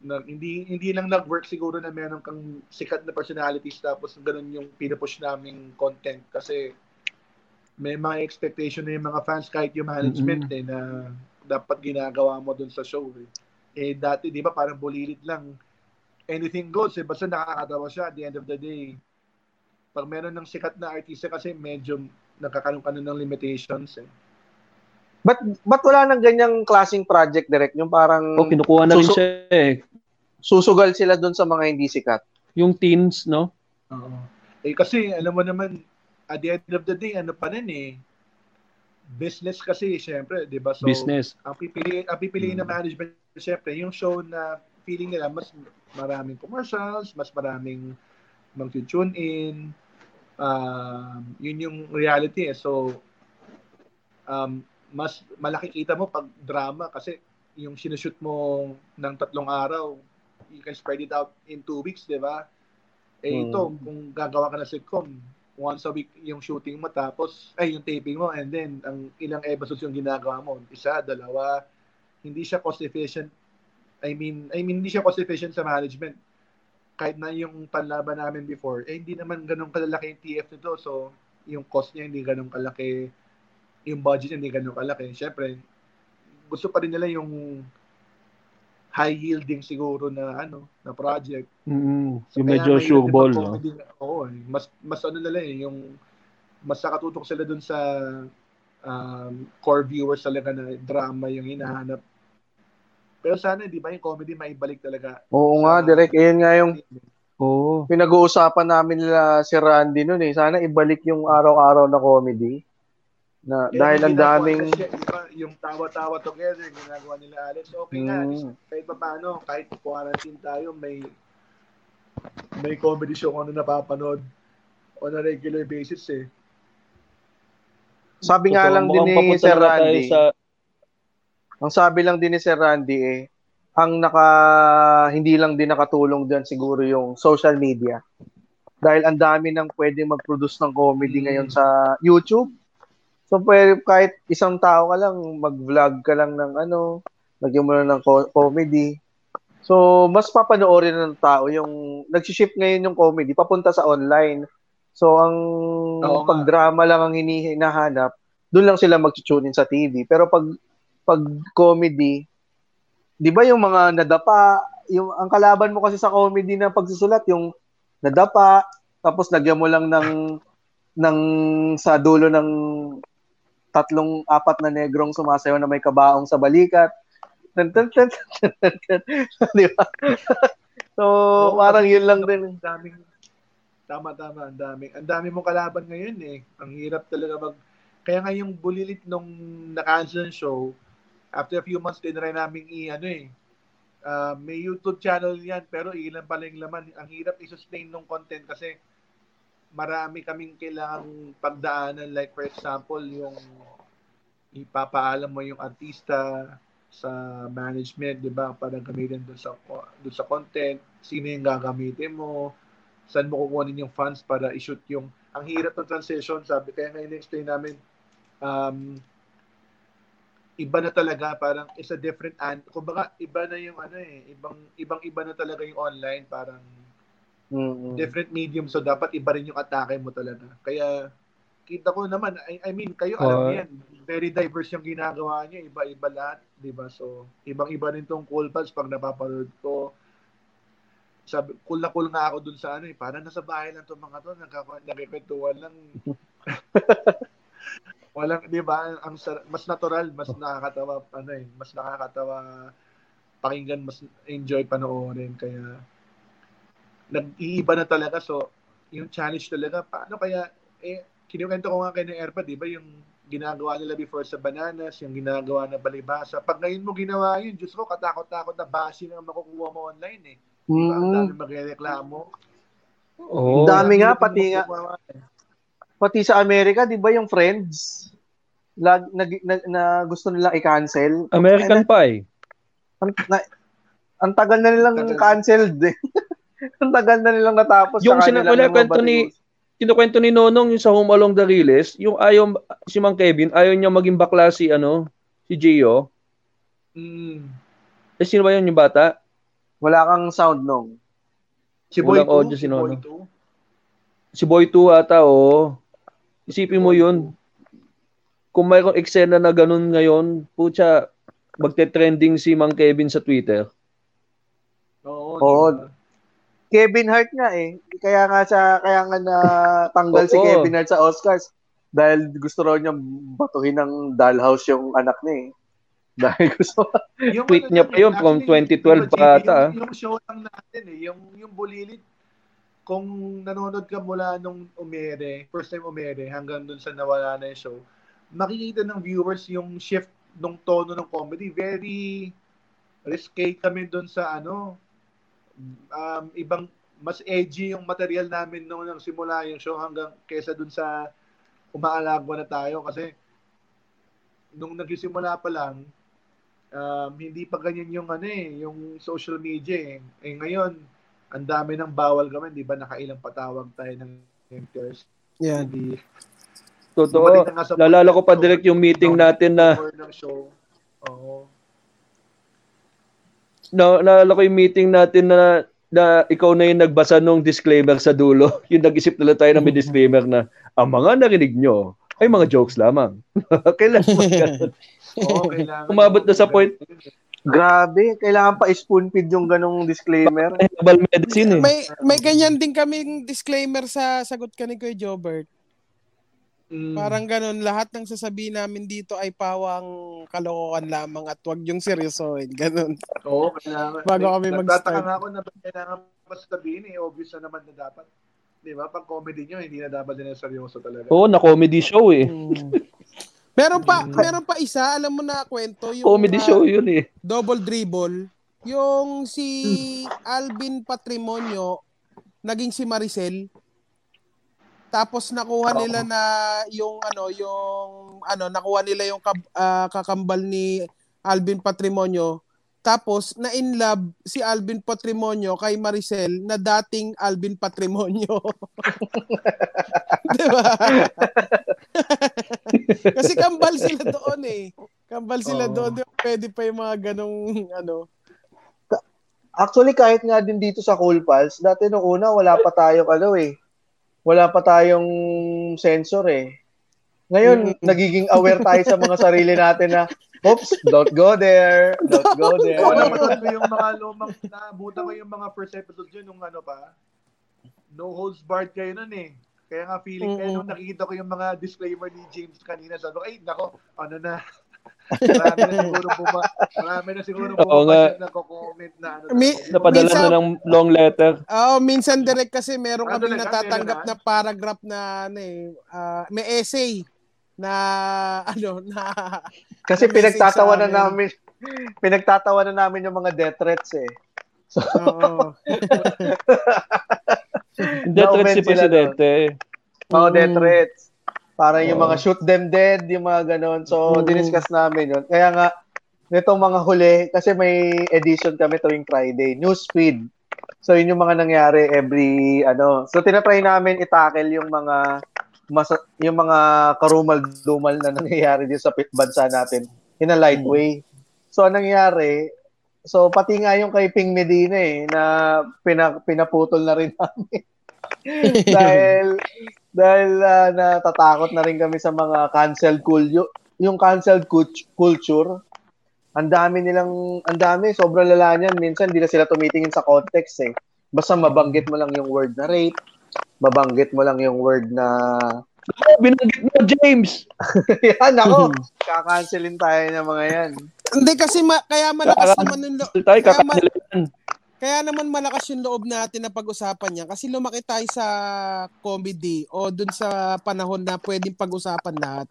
S1: na, hindi hindi lang nag-work siguro na meron kang sikat na personalities tapos ganun yung pinupush naming content kasi may mga expectation na yung mga fans kahit yung management eh na dapat ginagawa mo dun sa show eh. Eh dati di ba parang bulilit lang anything goes eh basta nakakatawa siya at the end of the day pag meron ng sikat na artista kasi medyo nakakaroon ka na ng limitations eh.
S3: Ba't, ba't wala nang ganyang klaseng project direct? Yung parang
S2: Oh, kinukuha na rin
S3: Susu-
S2: siya eh.
S3: susugal sila doon sa mga hindi sikat.
S2: Yung teens, no?
S1: Oo. Eh kasi alam mo naman at the end of the day ano pa rin eh business kasi syempre, 'di ba? So
S2: Business.
S1: ang pipili ang pipiliin ng
S2: Hmm.
S1: management syempre yung show na feeling nila mas maraming commercials, mas maraming mag-tune in. Um, yun yung reality eh. So um, mas malaki kita mo pag drama kasi yung sinushoot mo ng tatlong araw, you can spread it out in two weeks, di ba? Eh
S3: Hmm.
S1: ito, kung gagawa ka ng sitcom, once a week yung shooting mo tapos, ay yung taping mo and then ang ilang episodes yung ginagawa mo, isa, dalawa, hindi siya cost efficient. I mean, I mean hindi siya cost efficient sa management. Kahit na yung panlaban namin before, eh hindi naman ganun kalalaki yung TF nito. So, yung cost niya hindi ganun kalaki, yung budget niya hindi ganun kalaki. Syempre, gusto pa rin nila yung high yielding siguro na ano na project.
S2: Mm,
S1: So,
S2: yung medyo sure
S1: din
S2: ball, no?
S1: mag-comedy. Oo, eh. mas mas ano nila eh, yung mas nakatutok sila dun sa um, core viewers talaga na drama yung hinahanap. Pero sana, di ba, yung comedy maibalik talaga.
S3: Oo
S1: Sa-
S3: nga, direct. Ayun nga yung
S2: Oo.
S3: pinag-uusapan namin nila si Randy noon eh. Sana ibalik yung araw-araw na comedy. Na,
S1: Eh,
S3: dahil ang daming...
S1: yung tawa-tawa together, ginagawa nila Alex. Okay nga,
S3: Mm.
S1: kahit pa paano, kahit quarantine tayo, may may comedy show ko na napapanood on a regular basis eh.
S3: Sabi nga
S2: Totoo,
S3: lang din ni Sir Randy,
S2: Sa,
S3: ang sabi lang din ni Sir Randy eh, ang naka hindi lang din nakatulong diyan siguro yung social media. Dahil ang dami nang pwedeng mag-produce ng comedy
S1: Mm.
S3: ngayon sa YouTube. So pwede, kahit isang tao ka lang, mag-vlog ka lang ng ano, lagyan mo lang ng co- comedy. So mas papanoorin ng tao yung nag-shift ngayon yung comedy papunta sa online. So ang
S1: Oo nga.
S3: pag drama lang ang hinahanap, doon lang sila mag-tune in sa TV. Pero pag pag comedy, 'di ba yung mga nadapa, yung ang kalaban mo kasi sa comedy na pagsusulat yung nadapa, tapos lagyan mo lang ng ng sa dulo ng tatlong apat na negrong sumasayaw na may kabaong sa balikat. Di ba? so,
S1: Oo,
S3: parang yun lang
S1: ang
S3: din.
S1: daming tama tama ang daming ang dami mong kalaban ngayon eh ang hirap talaga mag kaya nga yung bulilit nung na-cancel show after a few months din rin namin i ano eh ah, may YouTube channel yan pero ilan pala yung laman ang hirap i-sustain nung content kasi marami kaming kailangang pagdaanan like for example yung ipapaalam mo yung artista sa management, 'di ba? Para gamitin doon sa doon sa content, sino yung gagamitin mo, saan mo kukunin yung funds para i-shoot yung ang hirap ng transition, sabi kaya ngayon explain namin um iba na talaga parang is a different and kumbaga iba na yung ano eh ibang ibang iba na talaga yung online parang
S3: Mm-mm.
S1: different medium so dapat iba rin yung atake mo talaga kaya kita ko naman I, I mean kayo alam
S2: Oo.
S1: niyo yan very diverse yung ginagawa niyo iba-iba lahat di ba so ibang-iba rin tong cool pals pag napapanood ko sabi cool na cool nga ako dun sa ano eh parang nasa bahay lang tong mga to nagkikwentuhan lang walang di ba ang mas natural mas nakakatawa ano eh mas nakakatawa pakinggan mas enjoy panoorin kaya nag-iiba na talaga so yung challenge talaga paano kaya eh kinukwento ko nga kay ng Airpod di ba yung ginagawa nila before sa Bananas, yung ginagawa na Balibasa. Pag ngayon mo ginawa yun, Diyos ko, katakot-takot na bashing ang makukuha mo online eh. Diba? Ang
S3: Mm.
S1: dami magre-reklamo.
S2: Oo.
S3: Dami nga, pati nga,
S1: eh.
S3: pati sa Amerika, di ba yung Friends? Lag, nag, na, na gusto nilang i-cancel.
S2: American Pie.
S3: Ang, na, ang tagal na nilang
S1: Tagal.
S3: canceled eh. ang tagal na nilang natapos
S2: Yung
S3: sa
S2: sina-
S3: kanilang
S2: wala,
S3: mga
S2: kwento ni-. Kinukwento ni Nonong yung sa Home Along the Riles, yung ayaw, si Mang Kevin, ayaw niya maging bakla si, ano, si Gio.
S1: Mm.
S2: Eh, sino ba yun yung bata?
S3: Wala kang sound nung.
S1: Si Boy
S2: Walang
S1: 2,
S2: audio
S1: si
S2: si
S1: Boy
S2: Nono.
S1: 2.
S2: Si Boy 2 ata, oo. Isipin mo yun. Kung mayroong eksena na ganun ngayon, pucha, magte-trending si Mang Kevin sa Twitter.
S1: Oo.
S3: Oo. Kevin Hart nga eh. Kaya nga sa kaya nga na tanggal si. Kevin Hart sa Oscars dahil gusto raw niya batuhin ng dollhouse yung anak niya eh. Dahil gusto
S1: Yung
S2: Tweet
S1: ano
S2: niya pa yun from
S1: actually,
S2: 2012
S1: diba,
S2: pa ata, ah.
S1: Yung, yung show lang natin eh, yung, yung Bulilit, kung nanonood ka mula nung umere, first time umere, hanggang dun sa nawala na yung show, makikita ng viewers yung shift ng tono ng comedy. Very risque kami dun sa ano, um, ibang, mas edgy yung material namin nung nang simula yung show hanggang kesa dun sa umaalagwa na tayo kasi nung nagsisimula pa lang, um, hindi pa ganyan yung ano eh, yung social media eh. Eh ngayon, ang dami ng bawal kami, di ba? Nakailang patawag tayo ng enters.
S4: Yan.
S1: Hindi.
S2: Totoo. Lalala ko pa direct yung meeting natin na
S1: ng show. Oo.
S2: Na, naalala ko yung meeting natin na na ikaw na yung nagbasa nung disclaimer sa dulo. yung nag-isip nila tayo na may disclaimer na ang mga narinig nyo ay mga jokes lamang. Kailangan mo ganun.
S1: Oo, kailangan.
S2: Umabot na sa point.
S3: grabe, kailangan pa spoon feed yung ganong disclaimer.
S2: Herbal medicine eh.
S4: May may ganyan din kaming disclaimer sa sagot ka ni Kuya Jobert.
S1: Mm.
S4: Parang ganun, lahat ng sasabihin namin dito ay pawang kalokohan lamang at wag yung seryosohin. Ganun.
S1: Oo, kailangan.
S4: Bago kami
S1: Nagtataka
S4: mag-start.
S1: nga ako na ba kailangan pa sabihin eh. Obvious na naman na dapat. Di ba? Pag comedy nyo, hindi na dapat din seryoso talaga.
S2: Oo, na comedy show eh.
S4: Mm. Meron pa, meron pa isa, alam mo na kwento, yung
S2: Comedy
S4: ah,
S2: show yun eh.
S4: double dribble, yung si Alvin Patrimonio, naging si Maricel, tapos nakuha nila na yung ano, yung ano, nakuha nila yung kab- ah, kakambal ni Alvin Patrimonio. Tapos na in love si Alvin Patrimonio kay Maricel na dating Alvin Patrimonio. 'Di ba? Kasi kambal sila doon eh. Kambal sila
S1: Oo.
S4: doon. Di ba? Pwede pa yung mga ganong ano.
S3: Actually, kahit nga din dito sa Cool Pals, dati nung una, wala pa tayong ano eh. Wala pa tayong sensor eh. Ngayon,
S4: Mm.
S3: nagiging aware tayo sa mga sarili natin na, oops, don't go there, don't go there.
S1: Oo, napanood ko yung mga lumang, nabuta ko yung mga first episode yun nung ano pa. No holds barred kayo nun eh. Kaya nga feeling ko,
S4: Mm.
S1: nung nakikita ko yung mga disclaimer ni James kanina, sabi ko, ay, nako, ano na. Marami na siguro buma, marami na siguro
S2: Oo
S1: buma
S2: nga.
S1: nagko-comment na ano.
S4: Mi-
S1: na-
S2: Napadala
S4: Minsan-
S2: na ng long letter.
S4: Oh, minsan direct kasi meron
S1: Ah,
S4: kaming
S1: talaga?
S4: natatanggap na paragraph na ano eh, ah, may essay na ano na
S3: Kasi
S4: na
S3: pinagtatawanan
S4: amin.
S3: namin, pinagtatawanan namin yung mga death threats eh.
S4: Oo.
S2: Death threats si Presidente.
S3: Mga
S4: Mm.
S3: death threats. Parang yung mga shoot them dead, yung mga ganon. So,
S4: Mm.
S3: diniscuss namin yun. Kaya nga, nitong mga huli, kasi may edition kami tuwing Friday, newsfeed. So, yun yung mga nangyari every, ano. So, tinatry namin itackle yung mga, masa, yung mga karumal-dumal na nangyayari dito sa bansa natin in a light way. So, anong nangyari, so, pati nga yung kay Ping Medina eh, na pina, pinaputol na rin namin. dahil dahil ah, natatakot na rin kami sa mga canceled culture yung canceled cult- culture. Ang dami nilang ang dami sobrang lala niyan. Minsan hindi na sila tumitingin sa context eh. Basta mabanggit mo lang yung word na rape mabanggit mo lang yung word na
S2: Binanggit mo, James!
S3: yan ako. Kakancelin tayo ng mga yan.
S4: Hindi kasi ma- kaya malakas naman yung lo-
S2: Tayo,
S4: Kaya ma-. Kaya naman malakas yung loob natin na pag-usapan niya kasi lumaki tayo sa comedy o dun sa panahon na pwedeng pag-usapan lahat.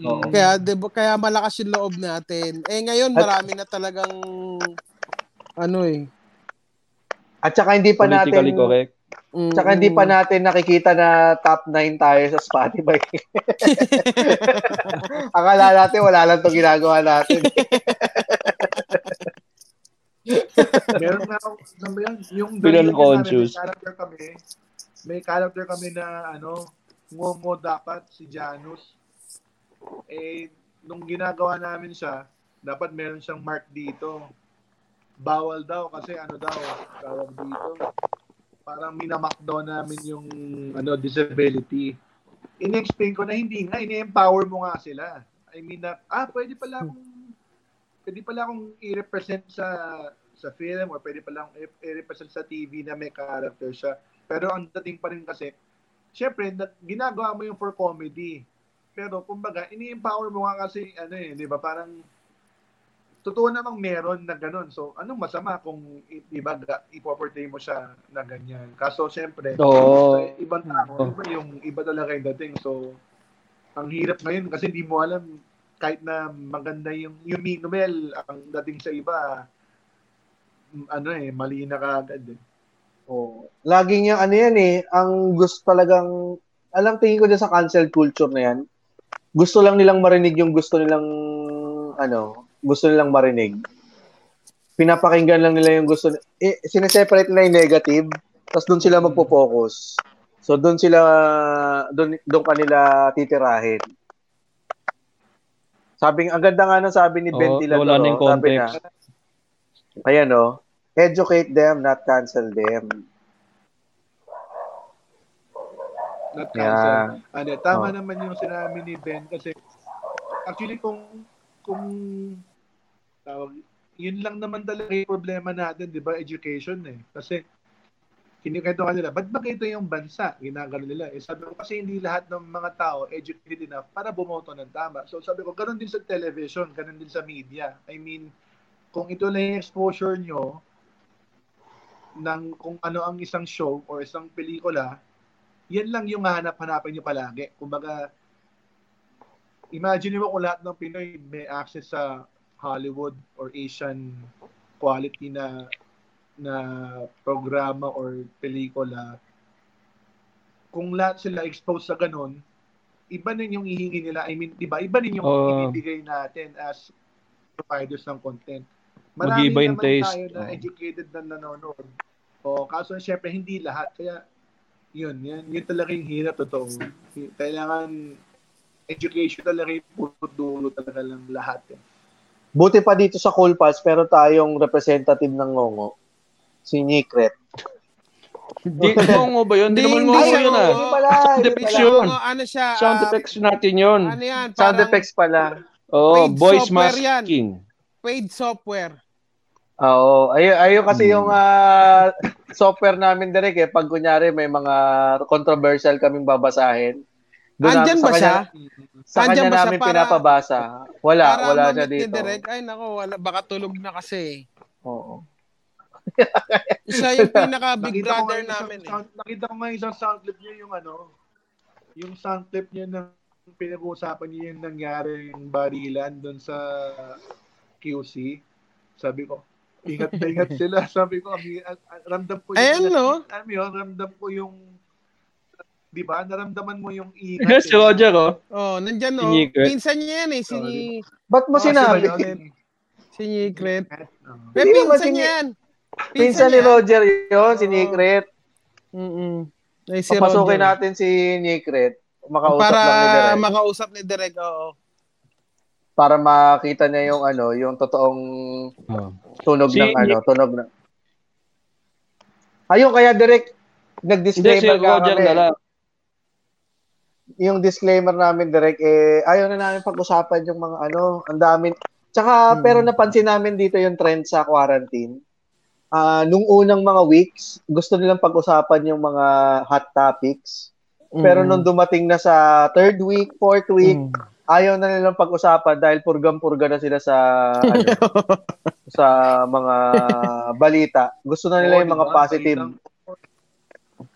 S3: Oo.
S4: Kaya, di ba, kaya malakas yung loob natin. Eh ngayon, marami na talagang ano eh.
S3: At saka hindi pa natin
S2: correct.
S4: Mm,
S3: Tsaka hindi pa natin nakikita na top 9 tayo sa Spotify. Akala natin wala lang 'tong ginagawa natin.
S1: Ako, alam mo yan, yung reunion
S2: conscious.
S1: namin, may character kami, may character kami na, ano, ngomo dapat, si Janus. Eh, nung ginagawa namin siya, dapat meron siyang mark dito. Bawal daw kasi ano daw, tawag dito. Parang minamak daw namin yung ano disability. In-explain ko na hindi nga, ini-empower mo nga sila. I mean na, ah, pwede pala akong pwede pala akong i-represent sa sa film or pwede pala akong i- i-represent sa TV na may character siya. Pero ang dating pa rin kasi, syempre, na- ginagawa mo yung for comedy. Pero kumbaga, ini-empower mo nga kasi, ano eh, di ba, parang, totoo namang meron na ganun. So, anong masama kung, di ba, ga- ipoportray mo siya na ganyan. Kaso, syempre, sa ibang tao, iba yung iba talaga yung dating. So, ang hirap ngayon kasi hindi mo alam kahit na maganda yung yung Minumel, ang dating sa iba, ano eh, mali na kaagad eh.
S3: Oh. Laging yung ano yan eh, ang gusto talagang, alam tingin ko dyan sa cancel culture na yan, gusto lang nilang marinig yung gusto nilang, ano, gusto nilang marinig. Pinapakinggan lang nila yung gusto, eh, sineseparate nila yung negative, tapos doon sila magpo-focus. So doon sila, doon, doon kanila titirahin. Sabi, ang ganda nga ng sabi ni
S2: Oo,
S3: Ventilador.
S2: wala na yung
S3: oh, sabi
S2: context.
S3: na, ayan oh, educate them, not cancel them.
S1: Not
S3: Yeah.
S1: cancel. Ano, tama
S3: Oh.
S1: naman yung sinabi ni Ben kasi actually kung kung tawag yun lang naman talaga yung problema natin, di ba? Education eh. Kasi kinikento ka nila, ba't ba ito yung bansa? Ginagano nila. Eh, sabi ko, kasi hindi lahat ng mga tao educated enough para bumoto ng tama. So sabi ko, ganun din sa television, ganun din sa media. I mean, kung ito lang yung exposure nyo ng kung ano ang isang show or isang pelikula, yan lang yung hanap-hanapin nyo palagi. Kumbaga, imagine mo kung lahat ng Pinoy may access sa Hollywood or Asian quality na na programa or pelikula, kung lahat sila exposed sa ganun, iba din yung hihingi nila. I mean, di ba? Iba din yung ibibigay natin as providers ng content. Marami
S2: Mag-iba yung
S1: naman
S2: taste.
S1: tayo na educated na nanonood. O, kaso syempre, hindi lahat. Kaya, yun, yun, yun talaga yung hirap, totoo. Kailangan, education talaga yung puto dulo talaga lang lahat. Eh.
S3: Buti pa dito sa Cool Pals, pero tayong representative ng Ngongo, si Nikret.
S2: Di, ngongo ba yun? Hindi naman
S4: Hindi,
S2: ngongo yun ah. Sound
S3: hindi
S2: effects yun.
S4: Ano siya,
S2: Sound effects natin yun.
S4: ano yan,
S3: Sound effects pala.
S2: Oh, voice
S4: software yan.
S2: masking.
S4: paid software.
S3: Oo, ayun, ayun kasi yung ah, software namin direct eh, pag kunyari may mga controversial kaming babasahin. doon
S4: Andyan ba
S3: sa
S4: siya?
S3: kanya- Sa
S4: Andyan
S3: kanya
S4: ba siya
S3: namin
S4: para-
S3: pinapabasa. Wala,
S4: Para
S3: wala siya
S4: ni
S3: dito.
S4: Direk, ay nako, wala, baka tulog na kasi.
S3: Oo.
S4: Siya yung pinaka big
S1: Nakita
S4: brother
S1: isang
S4: namin eh.
S1: sound- nakita ko nga isang sound clip niya yung ano, yung sound clip niya ng pinag-uusapan niya yung nangyaring barilan doon sa QC. Sabi ko, ingat na ingat sila. Sabi ko, ang, ang- ang- ramdam ko
S4: Ayan, no?
S1: Alam yun, ramdam ko yung, di ba, naramdaman mo yung ingat.
S2: Yes, si
S1: eh.
S2: Roger oh.
S4: Oh, nandyan oh. Pinsan niya yan eh, si.
S3: Ba't mo
S1: Ah,
S3: sinabi?
S1: sila yun.
S4: si Nikret.
S3: Naman
S4: pinsan
S3: si
S4: niya yan.
S3: Pinsan ni. Roger yun, si. Nikret.
S4: Mm-mm. Ay, si
S3: Papasukin natin si Nikret. Makausap
S4: Para
S3: lang ni Direk.
S4: makausap ni Direk, oo.
S3: Para makita niya yung ano, yung totoong
S2: Oh.
S3: tunog
S2: Si-
S3: ng ano, tunog ng Ayun kaya direct nag-disclaimer ka
S2: Roger
S3: kami.
S2: na lang.
S3: Yung disclaimer namin direct eh ayaw na namin pag-usapan yung mga ano, ang dami. Tsaka
S4: Hmm.
S3: pero napansin namin dito yung trend sa quarantine. Ah, nung unang mga weeks, gusto nilang pag-usapan yung mga hot topics. Pero
S4: Mm.
S3: nung dumating na sa third week, fourth week,
S4: Mm.
S3: Ayaw na nilang pag-usapan dahil purgam-purga na sila sa ano, sa mga balita. Gusto na nila
S1: Oo,
S3: yung mga
S1: diba?
S3: positive.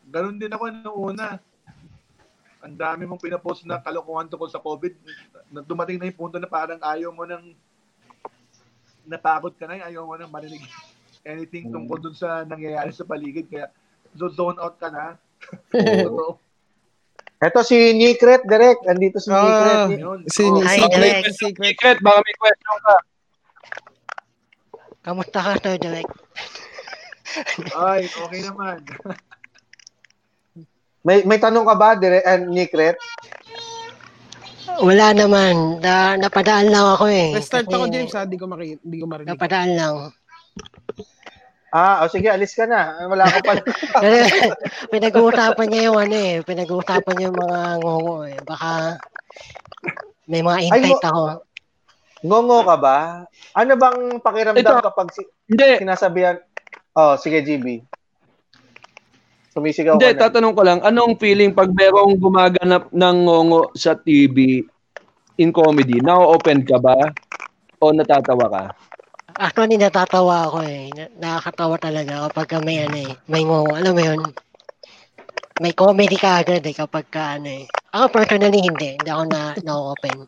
S1: Ganun din ako nung una. ang dami mong pinapost na kalokohan tungkol sa COVID. Na dumating na yung punto na parang ayaw mo nang napagod ka na, ayaw mo nang marinig anything tungkol dun sa nangyayari sa paligid. Kaya zone out ka na. Totoo.
S3: Ito si Nikret, direct. Andito si
S4: Ah.
S3: Nikret.
S1: Yun.
S4: Si
S1: Oo.
S5: Hi, Direk.
S4: secret.
S2: Secret, baka may question ka.
S5: Kamusta ka, Sir Direk?
S1: Ay, okay naman.
S3: May may tanong ka ba, direct, uh, Nikret?
S5: Wala naman. Na, napadaan lang ako eh.
S4: Restart
S5: Kasi
S4: ako, James, ha? Di ko, maki- di ko marinig.
S5: Napadaan lang.
S3: Ah, o sige, alis ka na. Wala ka pala.
S5: Kasi pinag-uusapan niya yung ano eh. Pinag-uusapan niya yung mga ngongo eh. Baka may mga insight ako.
S3: Ngongo ka ba? Ano bang pakiramdam
S2: Ito.
S3: kapag si-
S2: Hindi,
S3: sinasabihan? Oh, sige, GB. Sumisigaw
S2: hindi,
S3: ka na.
S2: tatanong ko lang, anong feeling pag merong gumaganap ng ngongo sa TV in comedy? Na-open ka ba? O natatawa ka?
S5: Actually, natatawa ako eh. Na- Nakakatawa talaga kapag ka may ano eh. May ngongo. Alam mo yun? May comedy ka agad eh kapag ka ano eh. Ako personally hindi. Hindi ako na, na-open.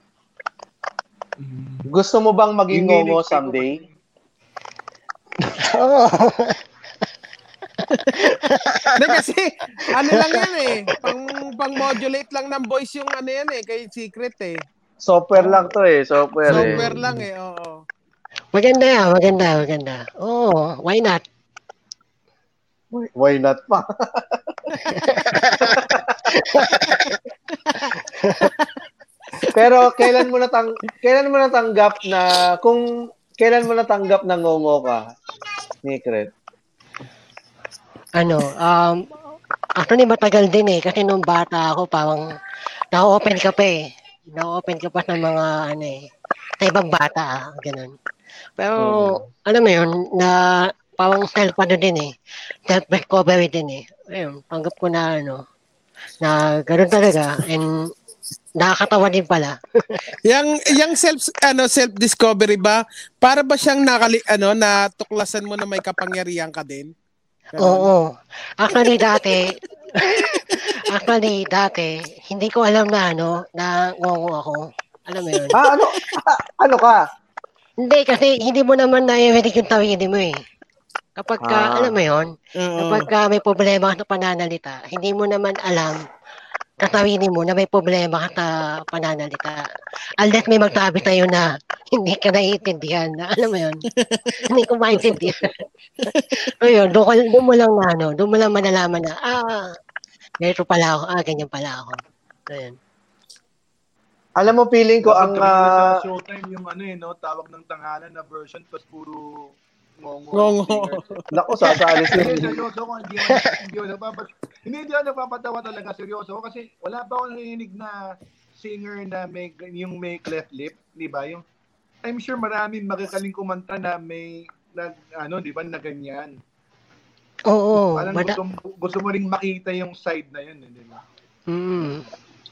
S3: Gusto mo bang maging
S1: nililig-
S3: someday?
S5: Oo.
S4: Hindi kasi, ano lang yan eh. Pang, pang modulate lang ng voice yung ano yan eh. Kay secret eh.
S3: Software lang to eh. Software,
S4: Software
S3: eh.
S4: lang eh, oo.
S5: Maganda. Maganda. Maganda. Oo. why not?
S3: Why not pa? Pero kailan mo natang kailan mo natanggap na kung kailan mo natanggap na ngongo ka? Nikret.
S5: ano, um, actually matagal din eh, kasi nung bata ako, parang, na-open ka pa eh. Na-open ka pa sa mga, ano eh, sa ibang bata, ah, ganun. Pero, alam mo yun, na, parang self, ano din eh, self-recovery din eh. Ayun, tanggap ko na, ano, na ganun talaga, and, nakakatawa din pala.
S4: Yang yang self ano self discovery ba para ba siyang nakali ano natuklasan mo na may kapangyarihan ka din? Ganun.
S5: Oo. Actually, dati, actually, dati, hindi ko alam na, ano, na ngongo ako. Alam mo yun?
S3: Ah, ano ah, ano ka?
S5: Hindi, kasi hindi mo naman na-medic yung tawidin mo eh. Kapag ka,
S3: Ah.
S5: alam mo yun,
S4: Oo.
S5: kapag ka may problema ka sa pananalita, hindi mo naman alam tatawinin mo na may problema ka sa pananalita. Unless may magsabi sa'yo na hindi ka naiintindihan. Na, alam mo yun? hindi ko maintindihan. so yun, doon, doon mo lang na ano, doon mo lang malalaman na, ah, ganito pala ako, ah, ganyan pala ako. So yun.
S3: Alam mo feeling ko ang
S1: sa Showtime yung ano eh, no? Tawag ng tangalan na version, tapos puro ngongo.
S4: Ngongo.
S3: nako sasali
S1: Hindi,
S3: si
S1: seryoso ko. Hindi ako, hindi napapat, hindi, hindi ako napapatawa talaga. Seryoso ko kasi wala pa akong narinig na singer na may, yung may cleft lip, di ba? Yung, I'm sure maraming magagaling kumanta na may, nag, ano, di ba, na ganyan.
S5: Oo,
S1: Parang
S5: mada-
S1: gusto, gusto mo ring makita yung side na yun, eh, di ba?
S5: mm,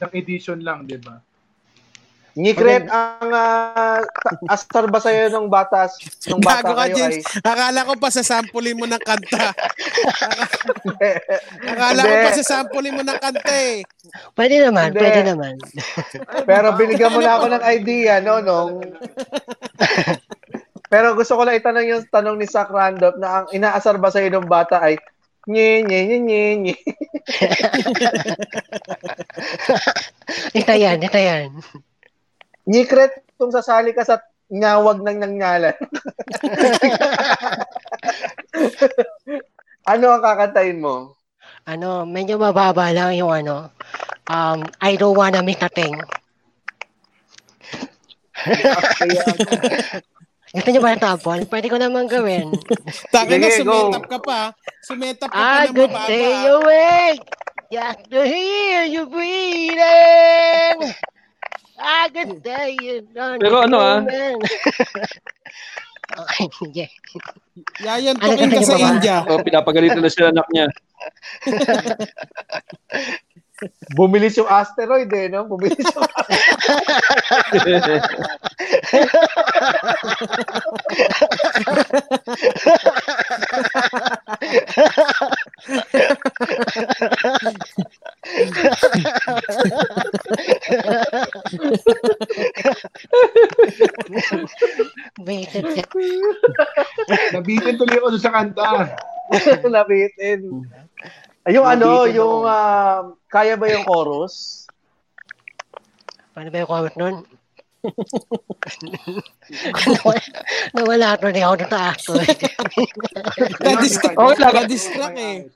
S1: Yung edition lang, di ba?
S3: Nikret ang uh, astar ba sa'yo nung bata nung bata
S4: Bago ka,
S3: kayo
S4: James.
S3: ay
S4: Akala ko pa sasampulin mo ng kanta. Akala ko pa sasampulin mo ng kanta eh.
S5: pwede naman,
S3: Hindi.
S5: pwede naman.
S3: Pero binigyan mo na ako ng idea, no, nung... Pero gusto ko lang itanong yung tanong ni Sak Randolph na ang inaasar ba sa'yo ng bata ay nye, nye, nye, nye, nye.
S5: Ito yan, ito yan.
S3: Nikret, kung sasali ka sa nyawag ng nangyalan. ano ang kakantayin mo?
S5: Ano, medyo mababa lang yung ano, um, I don't wanna miss a thing. Gusto niyo ba ng sample? Pwede ko naman gawin.
S4: Taka na, sumetap ka pa. Sumetap ka pa
S5: ah,
S4: ng
S5: good
S4: mababa.
S5: day awake! Just to hear you breathing! Ah, good day you don't
S2: Pero ano, ah?
S5: okay, sige.
S4: Yayan
S5: Ano
S4: ka sa? India.
S2: O pinapagalitan na sila anak niya.
S3: bumilis yung asteroid eh, no? Bumilis yung
S5: siya.
S1: Nabitin tuloy ako sa kanta.
S3: Nabitin. Ay, yung ano,
S1: Nabitin
S3: yung ah, kaya ba yung chorus?
S5: Paano ba yung comment nun? nawala, to di ako sa acto.
S4: Na-distract,
S2: lang.
S4: na-distract eh.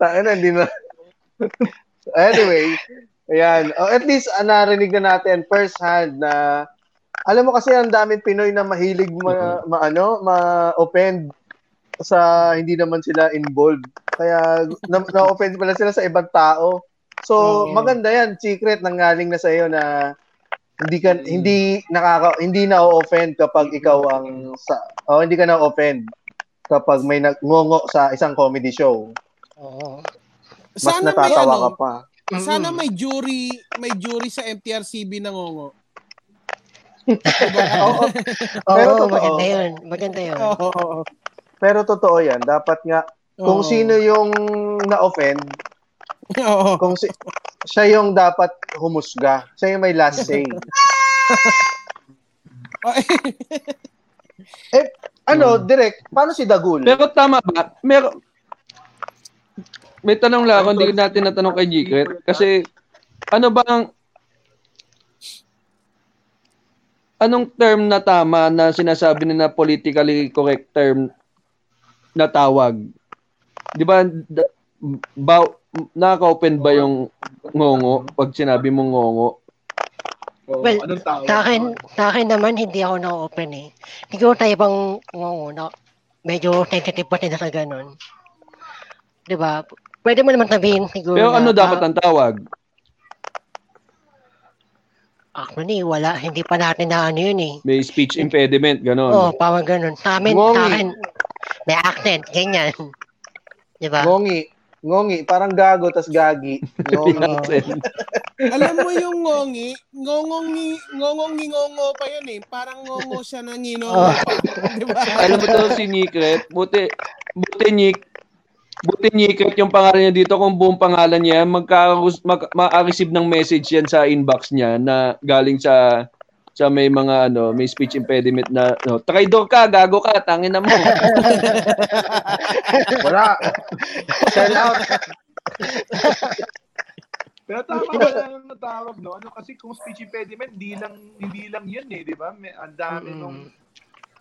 S3: Tayo na, hindi na. anyway, ayan. Oh, at least ah, narinig na natin first hand na alam mo kasi ang daming Pinoy na mahilig ma, ma ano, ma-offend sa hindi naman sila involved. Kaya na, na-offend pala sila sa ibang tao. So,
S4: Oo.
S3: maganda 'yan, secret nanggaling na sa iyo na hindi ka hindi nakaka hindi na offend kapag ikaw ang sa oh, hindi ka na offend kapag may nagngongo sa isang comedy show.
S5: Oo.
S3: Mas
S4: Sana may
S3: natatawa
S4: ano,
S3: ka pa.
S4: sana may jury, may jury sa MTRCB na ngongo.
S3: Oo, Pero totoo.
S5: maganda yun. Maganda yun.
S4: Oo.
S3: pero totoo 'yan. Dapat nga kung
S4: Oo.
S3: sino yung na-offend,
S4: Oo.
S3: kung si, siya yung dapat humusga. Siya yung may last say. Ano, direct, paano si Dagul?
S2: Pero tama ba? Meron, may tanong lang ako, hindi natin natanong kay Jikret. Kasi, ano ba ang, anong term na tama na sinasabi na politically correct term na tawag? Di ba, ba, nakaka-open ba yung ngongo pag sinabi mong ngongo?
S1: Oh,
S5: Well,
S1: anong tawag?
S5: Sa akin, sa akin naman, hindi ako na-open eh. Siguro tayo bang, oo, na, medyo sensitive pa sila sa ganun. Di ba? Pwede mo naman sabihin siguro
S2: Pero
S5: na,
S2: ano dapat ang tawag?
S5: Actually, wala. Hindi pa natin na ano yun eh.
S2: May speech impediment,
S5: Oo,
S2: ganon.
S5: oh, parang ganun. Sa amin,
S3: Ngongi.
S5: sa akin, may accent, ganyan. Di ba?
S3: Ngongi. Ngongi, parang gago tas gagi. Ngongi.
S4: Alam mo yung ngongi, ngongongi, ngongongi ngongo pa yun eh. Parang ngongo siya na nginongo pa. Di ba?
S2: Alam mo to si Nikret, buti, buti Nik, buti Nikret yung pangalan niya dito, kung buong pangalan niya, magka, mag, ma-receive ng message yan sa inbox niya na galing sa sa may mga ano, may speech impediment na no, traidor ka, gago ka, tangin na mo.
S3: Wala. Sell out.
S1: Pero tama ba lang ang tawag, no? Ano kasi kung speech impediment, hindi lang, hindi lang yun eh, di ba? May, ang dami
S5: Mm.
S1: nung,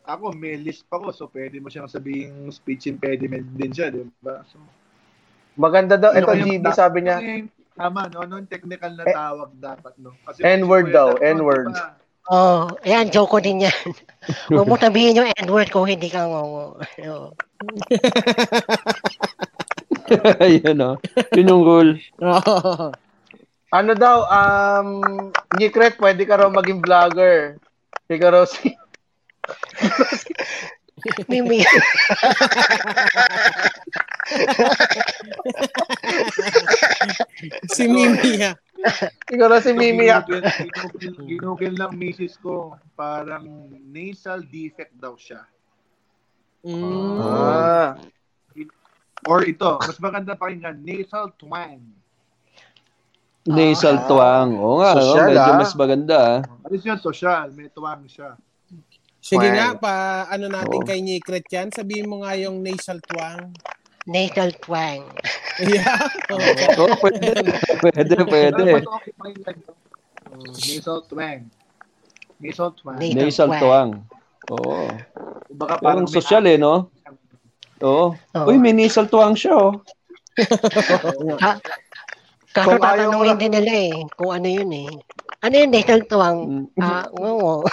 S1: ako, may list pa ko, so pwede mo siyang sabihin speech impediment din siya, di ba? So,
S3: Maganda daw. Ito,
S1: ano yung-
S3: GB, sabi niya,
S1: yung- Tama, no? Ano yung technical na
S3: Eh,
S1: tawag dapat, no? Kasi
S3: N-word daw, N-word.
S5: Oo, oh, ayan, joke ko din yan. Huwag mo sabihin yung N-word kung hindi ka ngongo. Oo.
S2: Ayun no. Yun yung rule.
S4: Oo.
S3: Ano daw, um, Nikret, pwede ka raw maging vlogger. Ikaw raw si...
S5: Mimi.
S4: si Mimi ha.
S3: Ikaw raw si Mimi.
S1: ginugel, ginugel lang misis ko, parang nasal defect daw siya.
S4: Mm.
S3: Ah.
S1: Or ito, mas maganda pakinggan, nasal twang.
S2: Nasal twang. Oo nga, no?
S3: Social,
S2: medyo
S3: ah.
S2: mas maganda. ah.
S1: Ano siya, social, may twang siya.
S4: Sige
S3: Twang.
S4: nga, pa ano natin
S2: Oo.
S4: kay Nikret yan. Sabihin mo nga yung nasal twang.
S5: Nasal twang.
S4: Yeah. Oo.
S2: Oo, pwede. Pwede, pwede.
S1: Okay. Oh, nasal twang. Nasal twang.
S5: Nasal twang.
S2: Oo.
S1: Baka
S2: Parang social eh, no? Oo.
S5: Oo.
S2: Uy, may nasal twang siya, oh.
S5: Kaso
S3: Kung ayaw
S5: tatanungin
S3: lang-
S5: din nila eh, kung ano yun eh. Ano yun, nasal twang?
S2: Mm.
S5: Ah, ngongo.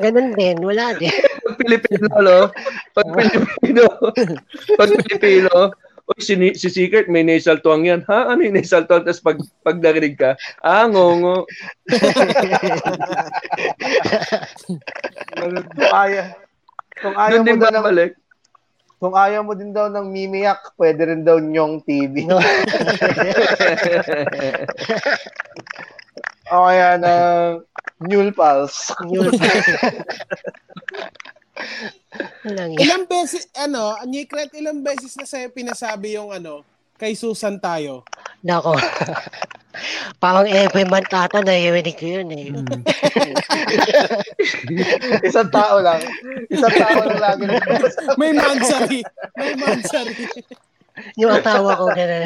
S5: Ganun din, wala din.
S2: Pag Pilipino, no? Pag Pilipino, pag Pilipino, Uy, si, si Secret, may nasal twang yan. Ha? Ano yung nasal twang? Tapos pag, pag narinig ka, ah, ngongo.
S3: Kung ayaw, kung ayaw
S2: Doon
S3: mo
S2: din
S3: daw ng, kung ayaw mo din daw ng mimiyak, pwede rin daw nyong TV. O kaya Pulse.
S5: Yun. Walang yan.
S4: Ilang beses, ano, Nikret, ilang beses na sa'yo pinasabi yung ano, kay Susan tayo?
S5: Nako. Parang every month ata narinig ko yun eh.
S3: Isang tao lang. Isang tao lang lagi.
S4: May mansari. May mansari.
S5: Yung asawa ko gano'n.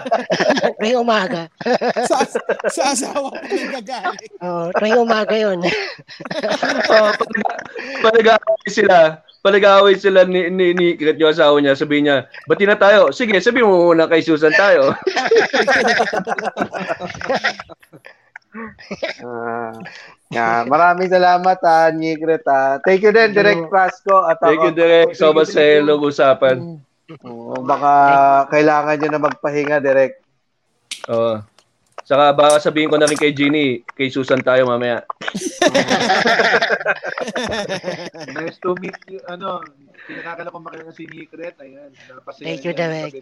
S5: tuwing umaga.
S4: sa, sa asawa ko nagagalit.
S5: Oo, tuwing umaga yun.
S2: Oh, pag, pag sila, pag nag-aaway sila ni, ni, ni Kret yung asawa niya, sabi niya, bati na tayo. Sige, sabi mo muna kay Susan tayo.
S3: Ah, yeah, maraming salamat, ah, Nigret. Ah. Thank you din, Direk Frasco. At
S2: Thank you, Direk. So, mas sa usapan.
S3: Oo, baka kailangan nyo na magpahinga, Direk.
S2: Oo. Saka baka sabihin ko na rin kay Ginny, kay Susan tayo mamaya.
S1: Nice to meet you. Ano, pinakakala ko makilala si Nikret. Ayan.
S5: Thank you, Derek.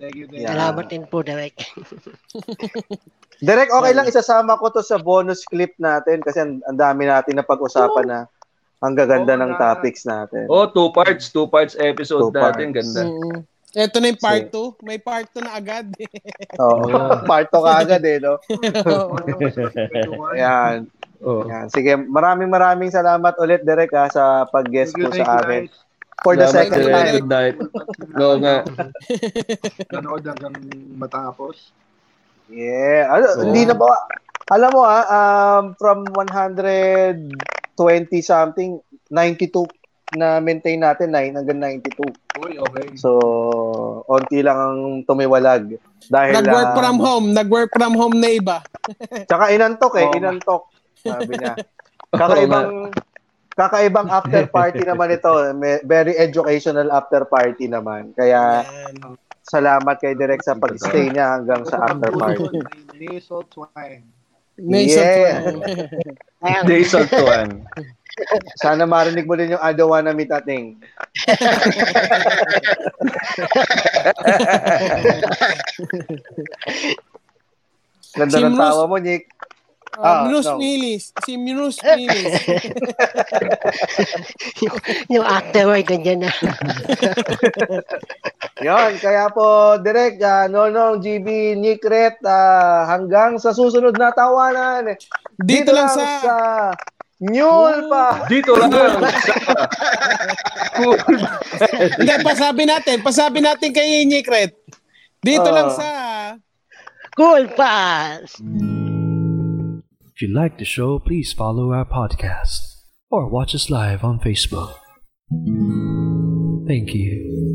S1: Thank you, Derek.
S5: Salamat din po, Derek.
S3: Direk, okay lang isasama ko to sa bonus clip natin kasi ang, ang dami natin na pag-usapan na ang gaganda
S1: Oo
S3: ng topics natin.
S2: Oh, two parts, two parts episode
S3: Two
S2: natin.
S3: parts.
S2: Ganda.
S4: Mm. Ito na yung part 2. May part 2 na agad.
S3: Oo. Part to kaagad eh, no? Ayan.
S2: Oh.
S3: Ayan. Sige, maraming maraming salamat ulit, Direk, ha, sa pag-guest
S1: thank
S3: sa akin. For the
S2: Salamat,
S3: second time.
S2: Good night. Oo nga.
S1: Nanood hanggang matapos.
S3: Yeah. Ano,
S2: Oo.
S3: hindi na ba, alam mo ha, um, from 120 something, 92 na maintain natin, 9 hanggang 92.
S1: Uy, okay.
S3: So, onti lang ang tumiwalag. Dahil,
S4: Nag-work
S3: ah,
S4: from home. Nag-work from home na iba.
S3: Tsaka inantok eh,
S1: Oo.
S3: inantok. Sabi niya. Kakaibang, kakaibang after party naman ito. May- Very educational after party naman. Kaya, salamat kay Direk sa pag-stay niya hanggang sa after party.
S1: Nasal twang.
S4: May
S3: Yeah.
S2: Days of Tuan.
S3: Sana marinig mo din yung I don't wanna meet a thing. Ganda
S4: Si
S3: ng
S4: Bruce-
S3: tawa mo, Nick.
S4: Uh,
S3: Ah,
S4: Bruce
S3: no.
S4: Willis. Si Bruce Willis.
S5: yung afterward ganyan na.
S3: Yon, kaya po, Direk, uh, Nonong, GB, Nick Ret, ah, hanggang sa susunod na tawanan.
S4: Dito lang sa...
S3: Nyul pa.
S2: Dito lang sa cool.
S4: Hindi, pasabi natin. Pasabi natin kay Nikret. Dito
S3: Ah.
S4: lang sa...
S5: Cool pass!
S6: If you like the show, please follow our podcast or watch us live on Facebook. Thank you.